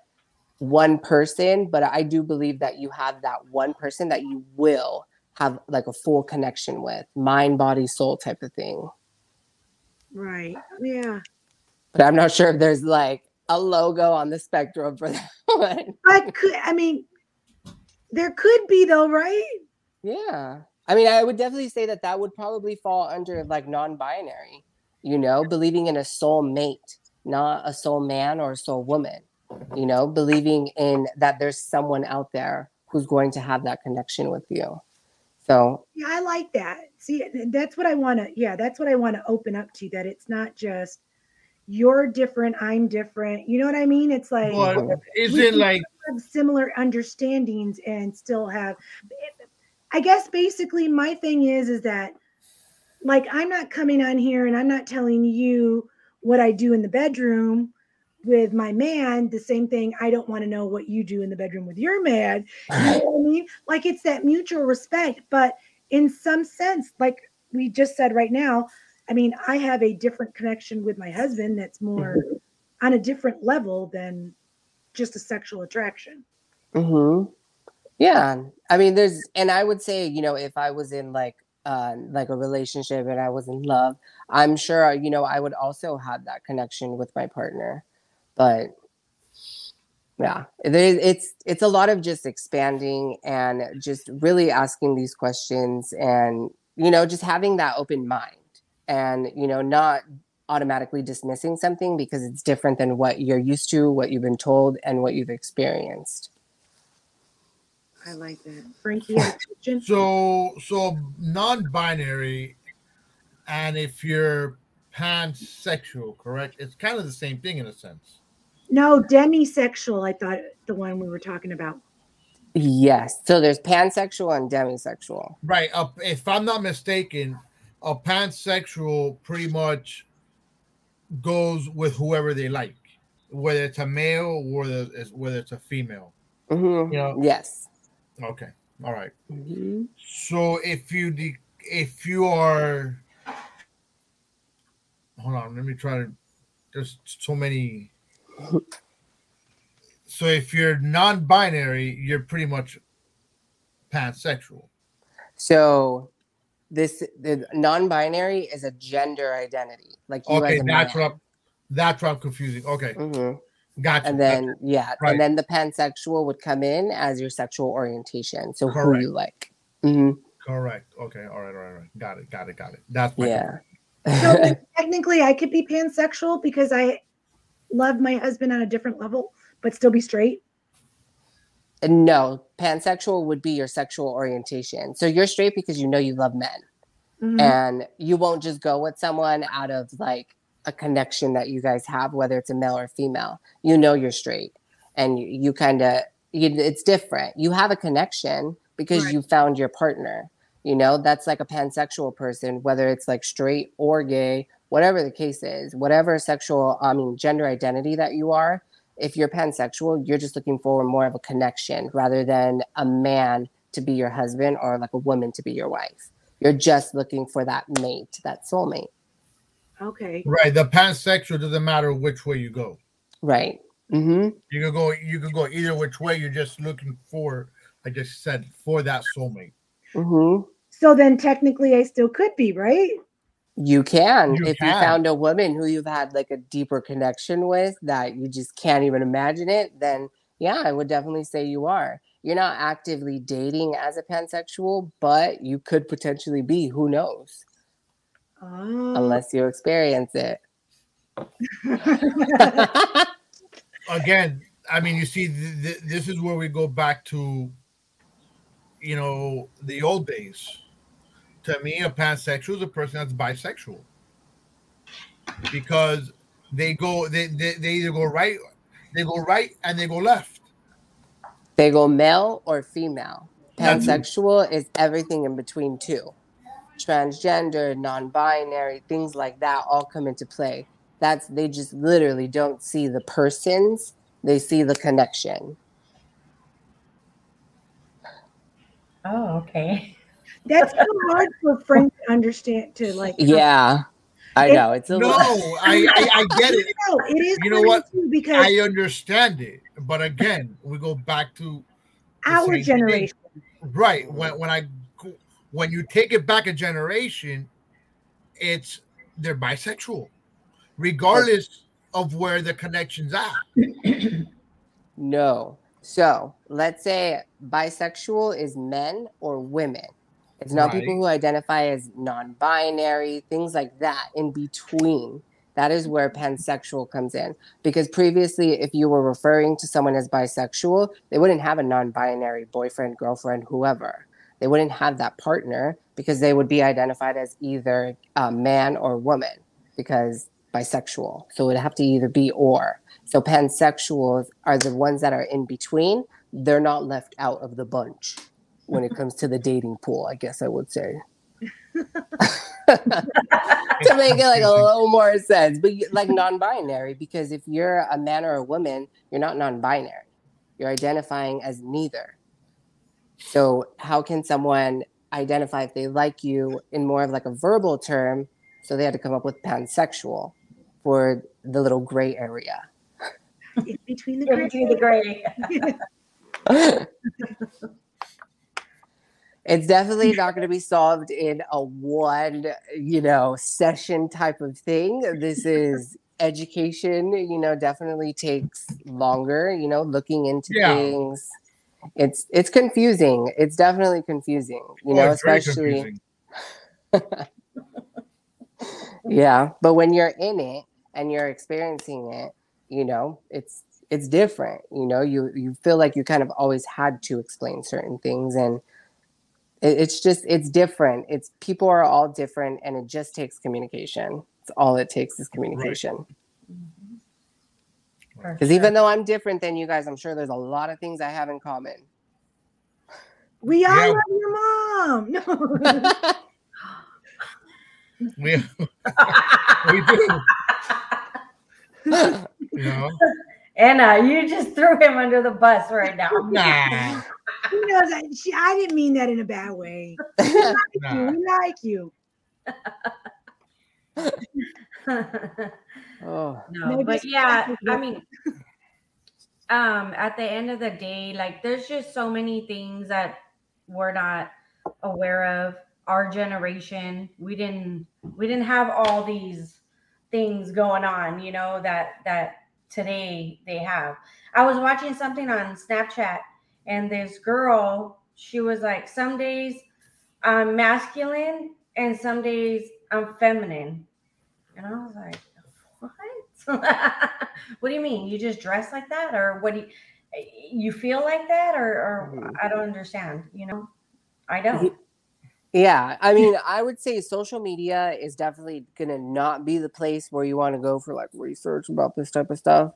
one person, but I do believe that you have that one person that you will have like a full connection with, mind, body, soul type of thing. Right. Yeah. But I'm not sure if there's like a logo on the spectrum for that one. But could I mean there could be though, right? Yeah. I mean, I would definitely say that that would probably fall under like non binary, you know, believing in a soul mate, not a soul man or a soul woman, you know, believing in that there's someone out there who's going to have that connection with you. So, Yeah, I like that. See, that's what I want to yeah, that's what I want to open up to that it's not just you're different, I'm different. You know what I mean? It's like But is it like have similar understandings and still have i guess basically my thing is is that like I'm not coming on here and I'm not telling you what I do in the bedroom with my man. The same thing. I don't want to know what you do in the bedroom with your man. You know what I mean? Like it's that mutual respect. But in some sense, like we just said right now, I mean, I have a different connection with my husband that's more on a different level than just a sexual attraction. hmm Yeah. I mean, there's, and I would say, you know, if I was in like, uh, like a relationship and I was in love, I'm sure, you know, I would also have that connection with my partner. But yeah, it's it's a lot of just expanding and just really asking these questions and you know just having that open mind and you know not automatically dismissing something because it's different than what you're used to, what you've been told, and what you've experienced. I like that. Frankie, you have a question? So so non-binary, and if you're pansexual, correct? It's kind of the same thing in a sense. No, demisexual. I thought the one we were talking about. Yes. So there's pansexual and demisexual. Right. Uh, if I'm not mistaken, a pansexual pretty much goes with whoever they like, whether it's a male or whether it's, whether it's a female. Mhm. You know. Yes. Okay. All right. Mhm. So if you de- if you are, hold on, let me try to. There's so many. So if you're non-binary, you're pretty much pansexual. So this the non-binary is a gender identity, like you Okay, as a that's man. what. I'm, that's what I'm confusing. Okay, Mhm. gotcha. And then yeah, Right. and then the pansexual would come in as your sexual orientation. So Correct. who you like. Mm-hmm. correct. Okay, all right, all right, all right. Got it, got it, got it. That's my Yeah. So technically, I could be pansexual because I love my husband on a different level, but still be straight. no, pansexual would be your sexual orientation. So you're straight because you know you love men. Mhm. and you won't just go with someone out of like a connection that you guys have whether it's a male or female you know you're straight and you, you kind of it's different you have a connection because Right. you found your partner you know that's like a pansexual person whether it's like straight or gay whatever the case is whatever sexual i mean gender identity that you are if you're pansexual you're just looking for more of a connection rather than a man to be your husband or like a woman to be your wife you're just looking for that mate, that soulmate. Okay. right. The pansexual doesn't matter which way you go. Right. Mm-hmm. You could go. You could go either which way. You're just looking for. I just said for that soulmate. Mm-hmm. So then technically, I still could be, right? You can. You if you found a woman who you've had like a deeper connection with that you just can't even imagine it, then yeah, I would definitely say you are. You're not actively dating as a pansexual, but you could potentially be. Who knows? Oh. Unless you experience it. again, I mean, you see, th- th- this is where we go back to, you know, the old days. To me, a pansexual is a person that's bisexual because they go, they, they, they either go right, they go right, and they go left. they go male or female. That's- Pansexual is everything in between two. Transgender, non-binary, things like that all come into play. That's they just literally don't see the persons, they see the connection. Oh, okay. That's so hard for Frank to understand. To like, Yeah. I It- know it's a No, little I, I, I get it. No, it is. You know what? because I understand it, but again, we go back to our same thing. generation. right when when I when you take it back a generation, it's they're bisexual, regardless of where the connection's at. no. So let's say bisexual is men or women. It's not people who identify as non-binary, things like that in between. That is where pansexual comes in. Because previously, if you were referring to someone as bisexual, they wouldn't have a non-binary boyfriend, girlfriend, whoever. They wouldn't have that partner because they would be identified as either a man or woman because bisexual. So it would have to either be or. So pansexuals are the ones that are in between. They're not left out of the bunch when it comes to the dating pool, I guess I would say. to make it like a little more sense, but like non-binary, because if you're a man or a woman, you're not non-binary. You're identifying as neither. So how can someone identify if they like you in more of like a verbal term? So they had to come up with pansexual for the little gray area. It's between the gray. between the gray. it's definitely not going to be solved in a one you know session type of thing. This is education you know definitely takes longer you know looking into Yeah. things. It's it's confusing. It's definitely confusing you oh, know Oh, it's especially yeah but when you're in it and you're experiencing it you know it's it's different you know you you feel like you kind of always had to explain certain things and it, it's just it's different it's people are all different and it just takes communication it's all it takes is communication For because sure. even though i'm different than you guys i'm sure there's a lot of things i have in common We all Yeah. love your mom. No. We, we do. You know? Anna, you just threw him under the bus right now. Nah. Who knows? I, she, I didn't mean that in a bad way. nah. We like you. oh no, but yeah, I mean, um, at the end of the day, like there's just so many things that we're not aware of. Our generation, we didn't we didn't have all these things going on, you know, that that today they have. I was watching something on Snapchat and this girl, she was like, some days I'm masculine and some days I'm feminine. And I was like, what? what do you mean? You just dress like that? Or what do you, you feel like that? Or, or Mhm. I don't understand, you know? I don't. Yeah, I mean, I would say social media is definitely gonna not be the place where you want to go for like research about this type of stuff,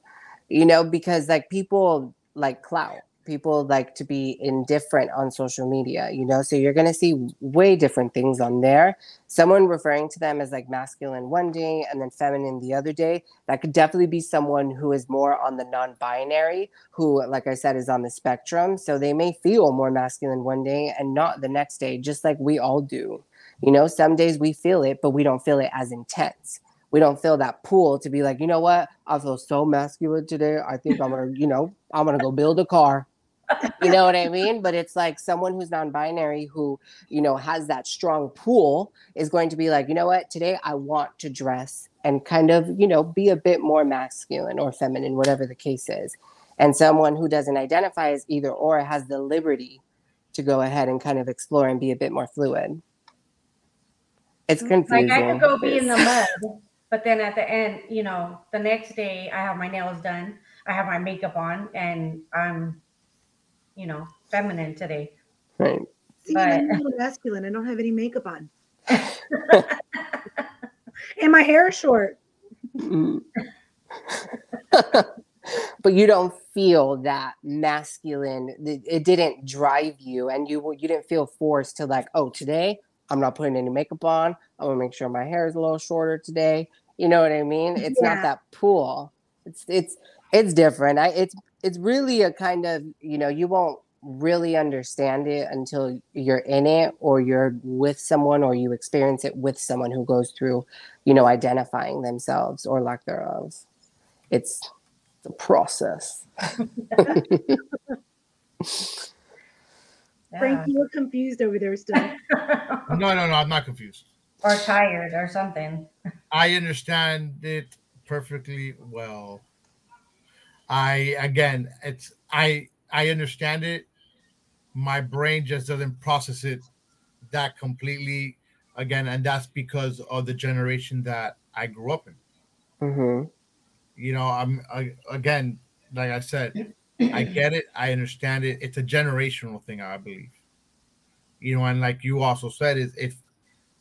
you know, because like people like clout, people like to be indifferent on social media, you know, so you're gonna see way different things on there. Someone referring to them as like masculine one day and then feminine the other day, that could definitely be someone who is more on the non-binary, who, like I said, is on the spectrum. So they may feel more masculine one day and not the next day, just like we all do. You know, some days we feel it, but we don't feel it as intense. We don't feel that pull to be like, you know what? I feel so masculine today. I think I'm gonna, you know, I'm gonna go build a car. You know what I mean? But it's like someone who's non-binary who, you know, has that strong pull is going to be like, you know what? Today I want to dress and kind of, you know, be a bit more masculine or feminine, whatever the case is and someone who doesn't identify as either or has the liberty to go ahead and kind of explore and be a bit more fluid. It's confusing. Like I could go be in the mud, but then at the end, you know, the next day I have my nails done, I have my makeup on, and I'm, you know, feminine today. Right. See, But- I'm a masculine. I don't have any makeup on. and my hair is short. Mm. but you don't feel that masculine. It, it didn't drive you, and you you didn't feel forced to like, oh, today I'm not putting any makeup on. I'm gonna make sure my hair is a little shorter today. You know what I mean? It's Yeah. not that pull. It's it's it's different. I it's it's really a kind of you know you won't really understand it until you're in it or you're with someone or you experience it with someone who goes through you know identifying themselves or lack thereof it's the process Frank, you were confused over there still. No, no, no. I'm not confused. or tired or something. I understand it perfectly well. I again, it's I I understand it. My brain just doesn't process it that completely again, and that's because of the generation that I grew up in. hmm You know, I'm I, again, like I said, I get it, I understand it. It's a generational thing, I believe. You know, and like you also said, is if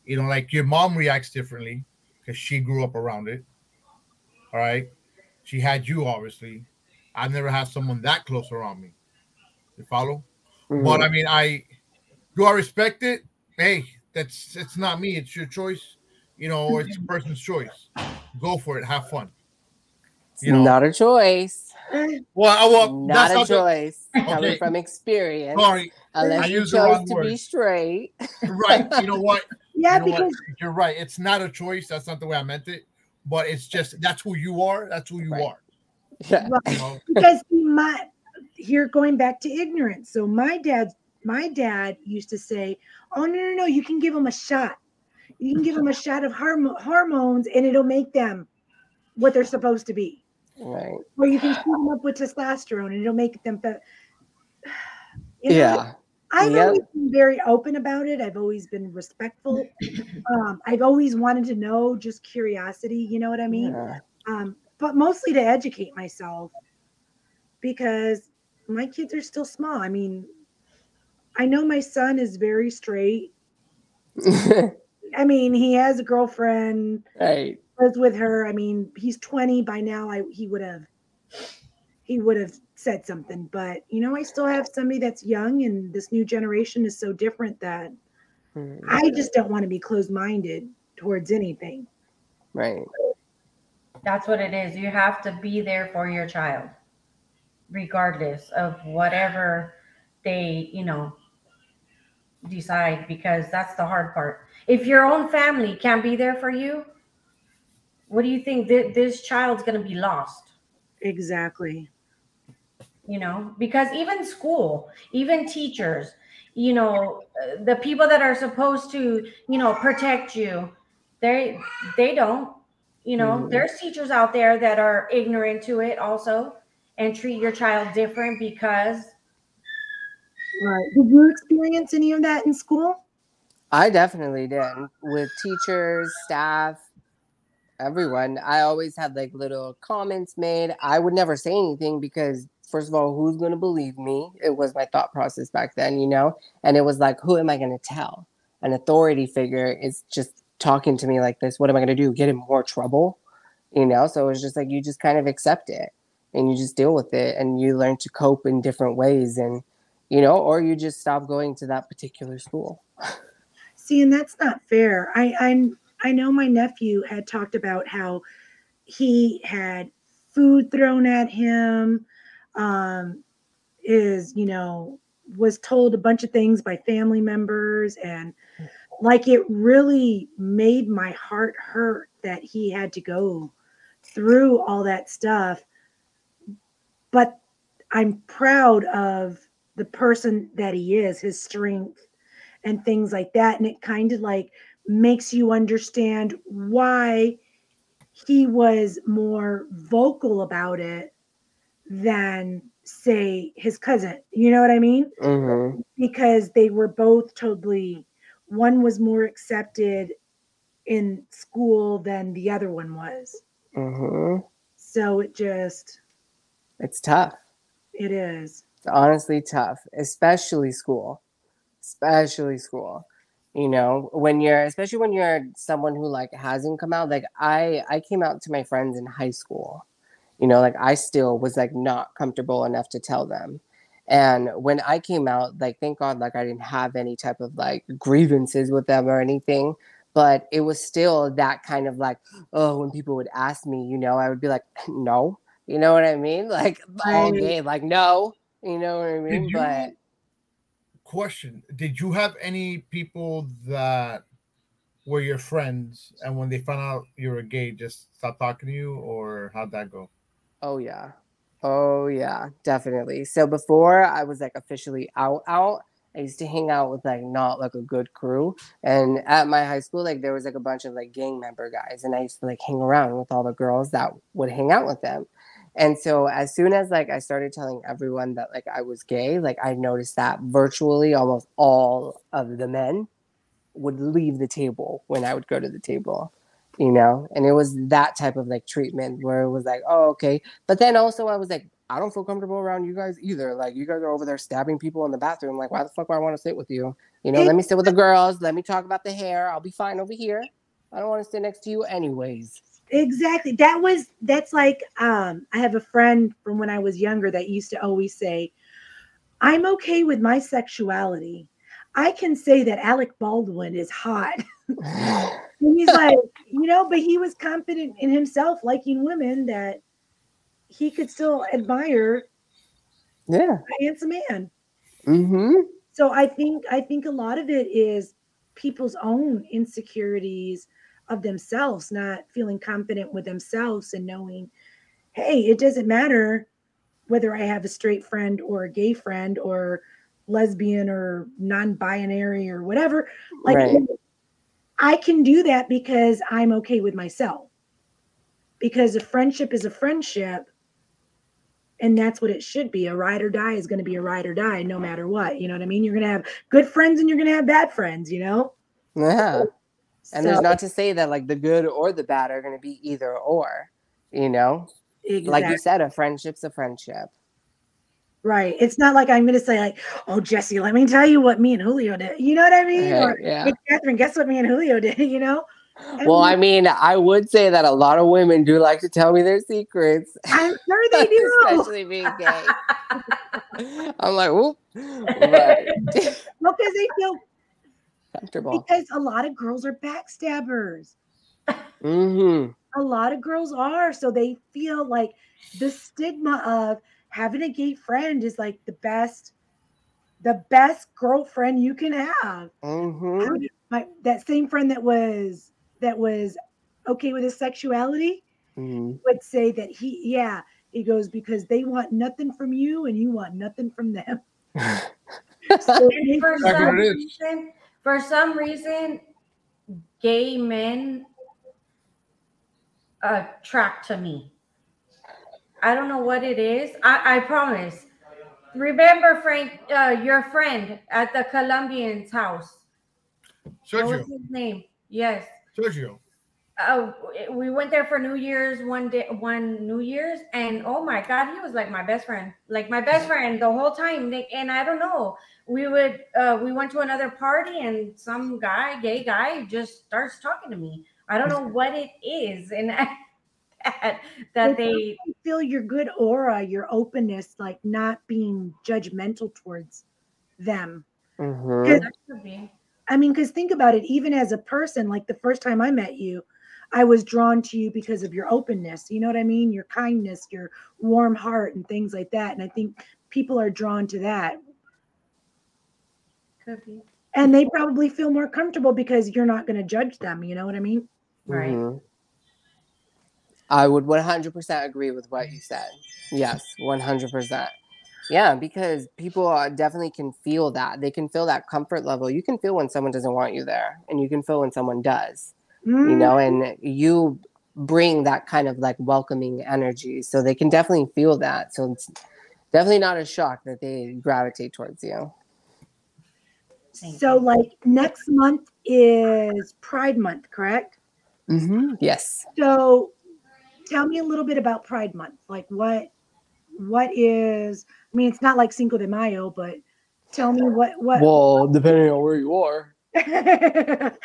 you know, like your mom reacts differently because she grew up around it. All right. She had you obviously. I've never had someone that close around me. You follow? Mm-hmm. But I mean, I do I respect it? Hey, that's it's not me. It's your choice. You know, or it's a person's choice. Go for it. Have fun. You know, not a choice. Well, well not a choice. The, Coming okay. from experience. Sorry, unless I you chose to word. be straight. right. You know what? Yeah, you know because what? you're right. It's not a choice. That's not the way I meant it. But it's just that's who you are. That's who you right. are. Yeah. Well, you know? Because my here going back to ignorance. So my dad, my dad used to say, "Oh no, no, no! You can give them a shot. You can give them a shot of horm- hormones, and it'll make them what they're supposed to be." Right. Or you can shoot them up with testosterone, and it'll make them. Fe- you know, yeah. I've yep. always been very open about it. I've always been respectful. Um, I've always wanted to know, just curiosity. You know what I mean? Yeah. Um, but mostly to educate myself because my kids are still small. I mean, I know my son is very straight. I mean, he has a girlfriend. Right. Lives with her. I mean, he's 20 by now. I he would have he would have said something, but you know, I still have somebody that's young and this new generation is so different that mm-hmm. I just don't want to be closed-minded towards anything. Right. That's what it is. You have to be there for your child regardless of whatever they, you know, decide because that's the hard part. If your own family can't be there for you, what do you think that this child's going to be lost? Exactly. You know, because even school, even teachers, you know, the people that are supposed to, you know, protect you, they they don't. You know, mm. there's teachers out there that are ignorant to it also and treat your child different because right. Did you experience any of that in school? I definitely did with teachers staff everyone. I always had like little comments made. I would never say anything because first of all who's going to believe me? It was my thought process back then you know? And it was like who am i going to tell? An authority figure is just talking to me like this what am i going to do? Get in more trouble? You know so it was just like you just kind of accept it and you just deal with it and you learn to cope in different ways and you know or you just stop going to that particular school. See and that's not fair. I i'm i know my nephew had talked about how he had food thrown at him um is you know was told a bunch of things by family members and like it really made my heart hurt that he had to go through all that stuff but I'm proud of the person that he is, his strength and things like that. And it kind of like makes you understand why he was more vocal about it than say his cousin. You know what I mean? Mm-hmm. Because they were both totally one was more accepted in school than the other one was. Mm-hmm. So it just it's tough. It is. It's honestly tough, especially school. Especially school. You know, when you're especially when you're someone who like hasn't come out, like I I came out to my friends in high school. You know, like I still was like not comfortable enough to tell them. And when I came out, like thank God like I didn't have any type of like grievances with them or anything but it was still that kind of like oh when people would ask me you know i would be like no you know what I mean? Like all gay, like no. You know what I mean? You, but question: Did you have any people that were your friends, and when they found out you were gay, just stop talking to you, or how'd that go? Oh yeah, oh yeah, definitely. So before I was like officially out, out. I used to hang out with like not like a good crew. And at my high school, like there was like a bunch of like gang member guys, and I used to like hang around with all the girls that would hang out with them. And so as soon as like I started telling everyone that like I was gay, like I noticed that virtually almost all of the men would leave the table when I would go to the table, you know? And it was that type of like treatment where it was like, oh, okay. But then also I was like, I don't feel comfortable around you guys either. Like you guys are over there stabbing people in the bathroom. Like, why the fuck would I want to sit with you? You know, let me sit with the girls. Let me talk about the hair. I'll be fine over here. I don't want to sit next to you anyways. Exactly. That was that's like um I have a friend from when I was younger that used to always say, I'm okay with my sexuality. I can say that Alec Baldwin is hot. he's like, you know, but he was confident in himself, liking women that he could still admire yeah a handsome man. mm-hmm So I think I think a lot of it is people's own insecurities of themselves, not feeling confident with themselves and knowing, hey, it doesn't matter whether I have a straight friend or a gay friend or lesbian or non-binary or whatever. Like Right. I can do that because I'm okay with myself. Because a friendship is a friendship. And that's what it should be. A ride or die is going to be a ride or die no matter what. You know what I mean? You're going to have good friends and you're going to have bad friends, you know? yeah and there's not to say that like the good or the bad are going to be either or you know like you said a friendship's a friendship Right. It's not like I'm going to say, like, oh, Jesse, let me tell you what me and Julio did. You know what I mean? Right, Or, yeah hey, Catherine, guess what me and Julio did? You know? well i mean i would say that a lot of women do like to tell me their secrets I'm sure they do. especially being gay i'm like whoop Well, because they feel, comfortable because a lot of girls are backstabbers. mm-hmm A lot of girls are. So they feel like the stigma of having a gay friend is like the best, the best girlfriend you can have. mm-hmm My that same friend that was that was okay with his sexuality mm-hmm would say that he yeah he goes because they want nothing from you and you want nothing from them So for some what it is. reason, for some reason, gay men attract to me. I don't know what it is. I, I promise. Remember, Frank, uh, your friend at the Colombian's house. What was Sergio, his name? Yes. Sergio. uh, we went there for New Year's one day, one New Year's, and oh my God, he was like my best friend, like my best friend the whole time. And I don't know, we would, uh, we went to another party, and some guy, gay guy, just starts talking to me. I don't know what it is, and that that they, I feel your good aura your openness like not being judgmental towards them mm-hmm that could be. i mean because think about it even as a person like the first time i met you i was drawn to you because of your openness you know what i mean your kindness your warm heart and things like that and i think people are drawn to that Could be. and they probably feel more comfortable because you're not going to judge them you know what i mean Right. I would 100% agree with what you said. Yes, 100%. Yeah, because people uh, definitely can feel that. They can feel that comfort level. You can feel when someone doesn't want you there, and you can feel when someone does, you Mm, know, and you bring that kind of like welcoming energy. So they can definitely feel that. So it's definitely not a shock that they gravitate towards you. So like next month is pride month correct Mm-hmm. Yes. So tell me a little bit about Pride Month. Like what what is I mean it's not like Cinco de Mayo, but tell me what what Well, depending on where you are.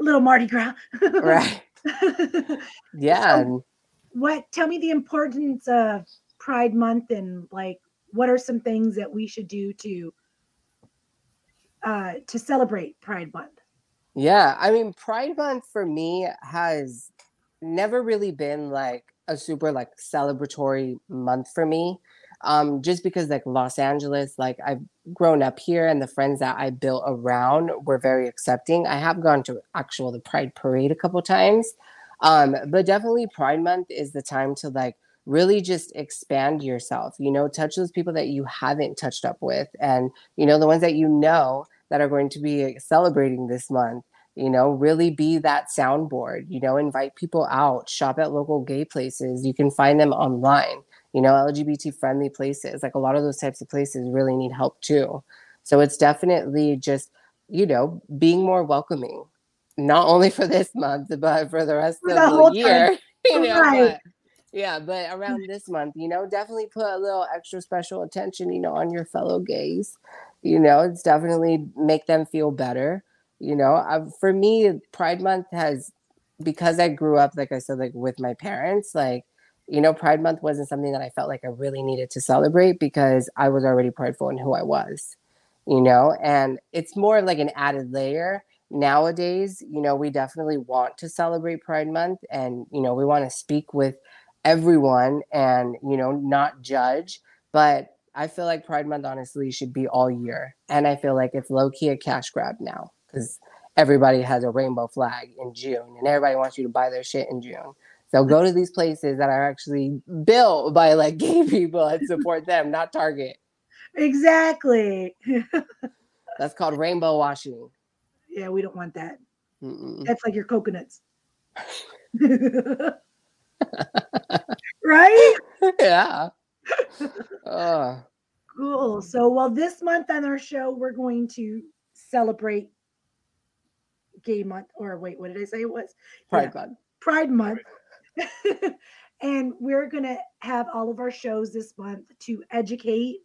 little Mardi Gras. Right. Yeah. So- what tell me the importance of Pride Month and like what are some things that we should do to uh to celebrate Pride Month? Yeah, I mean, Pride Month for me has never really been like a super like celebratory month for me. Um, just because like Los Angeles, like I've grown up here and the friends that I built around were very accepting. I have gone to actual the Pride Parade a couple times. Um, but definitely Pride Month is the time to like really just expand yourself, you know, touch those people that you haven't touched up with and you know the ones that you know that are going to be celebrating this month you know really be that soundboard you know invite people out shop at local gay places. You can find them online you know lgbt friendly places like a lot of those types of places really need help too. So it's definitely just you know being more welcoming not only for this month but for the rest For of the year you know Right. but yeah but around this month you know definitely put a little extra special attention you know on your fellow gays. You know it's definitely make them feel better you know i for me pride month has because i grew up like i said like with my parents like you know pride month wasn't something that i felt like i really needed to celebrate because i was already prideful in who i was you know, and it's more of like an added layer nowadays. You know, we definitely want to celebrate Pride Month and, you know, we want to speak with everyone and, you know, not judge. But I feel like Pride Month honestly should be all year. And I feel like it's low key a cash grab now because everybody has a rainbow flag in June and everybody wants you to buy their shit in June. So go to these places that are actually built by like gay people and support them, not Target. Exactly. That's called rainbow washing. Yeah, we don't want that. Mm-mm. That's like your coconuts. right? yeah. Oh, Cool. So, well, this month on our show, we're going to celebrate Gay Month, or wait, what did I say it was? Pride Yeah, Month. Pride Month. and we're going to have all of our shows this month to educate,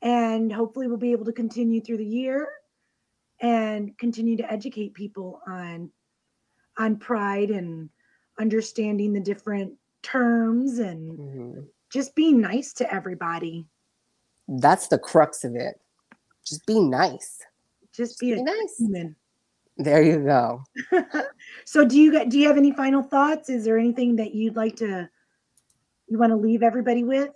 and hopefully, we'll be able to continue through the year and continue to educate people on on pride and understanding the different terms and Mhm. just being nice to everybody. That's the crux of it. Just be nice. Just be a Be good nice. human. There you go. so do you do you have any final thoughts? Is there anything that you'd like to you want to leave everybody with?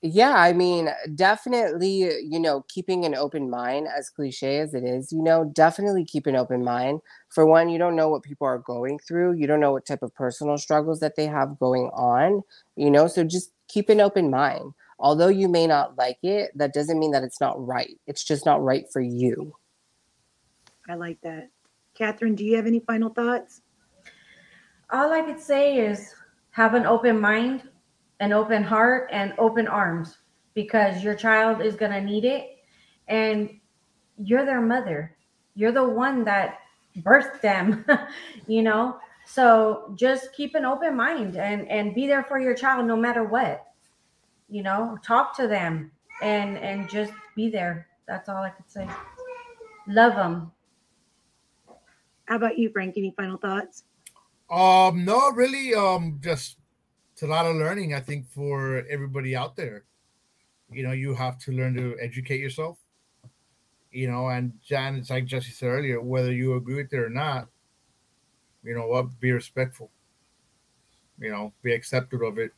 Yeah, I mean, definitely, you know, keeping an open mind, as cliche as it is, you know, definitely keep an open mind. For one, you don't know what people are going through. You don't know what type of personal struggles that they have going on, you know, so just keep an open mind. Although you may not like it, that doesn't mean that it's not right. It's just not right for you. I like that. Catherine, do you have any final thoughts? All I could say is have an open mind, an open heart, and open arms because your child is going to need it. And you're their mother. You're the one that birthed them, you know? So just keep an open mind and, and be there for your child no matter what. You know, talk to them and and just be there. That's all I could say. Love them. How about you, Frank? Any final thoughts? Um, no, really. Um, just it's a lot of learning. I think for everybody out there, you know, you have to learn to educate yourself. You know, and Jan, it's like Jesse said earlier, whether you agree with it or not, you know what, be respectful. You know, be accepted of it.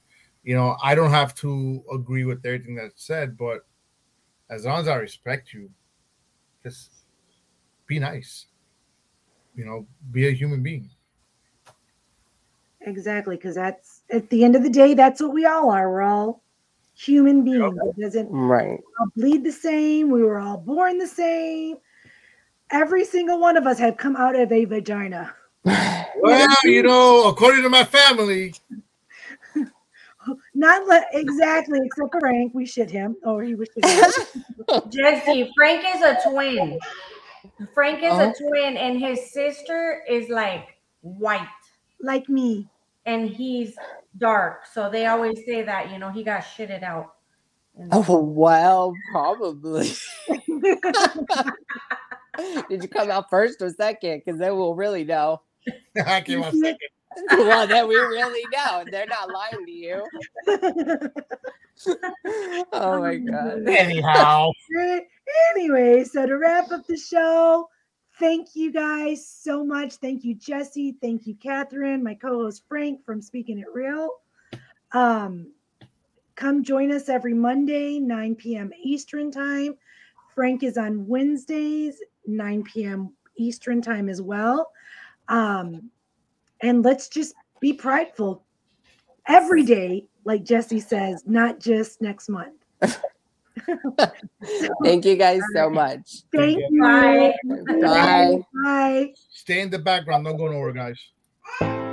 You know, I don't have to agree with everything that's said, but as long as I respect you, just be nice. You know, be a human being. Exactly, because that's at the end of the day, that's what we all are. We're all human beings. It doesn't Right. all bleed the same. We were all born the same. Every single one of us have come out of a vagina. Well, you know, according to my family, Not le- exactly, except for Frank. We shit him. Oh, he was shit. Jesse, Frank is a twin. Frank is Oh. a twin, and his sister is like white, like me. and he's dark. So they always say that, you know, he got shitted out. Oh, well, probably. Did you come out first or second? Because then we'll really know. I came out second. well, then we really know. They're not lying to you. Oh my god. Anyhow, anyway, so to wrap up the show, thank you guys so much. Thank you, Jesse. Thank you, Catherine, my co-host Frank from Speaking It Real. Um, come join us every Monday, 9 p.m. Eastern time. Frank is on Wednesdays, 9 p.m. Eastern time as well. Um, and let's just be prideful every day, like Jesse says, not just next month. Thank you guys so much. Thank you. you. Bye. Bye. Bye. stay in the background. Don't go nowhere, guys.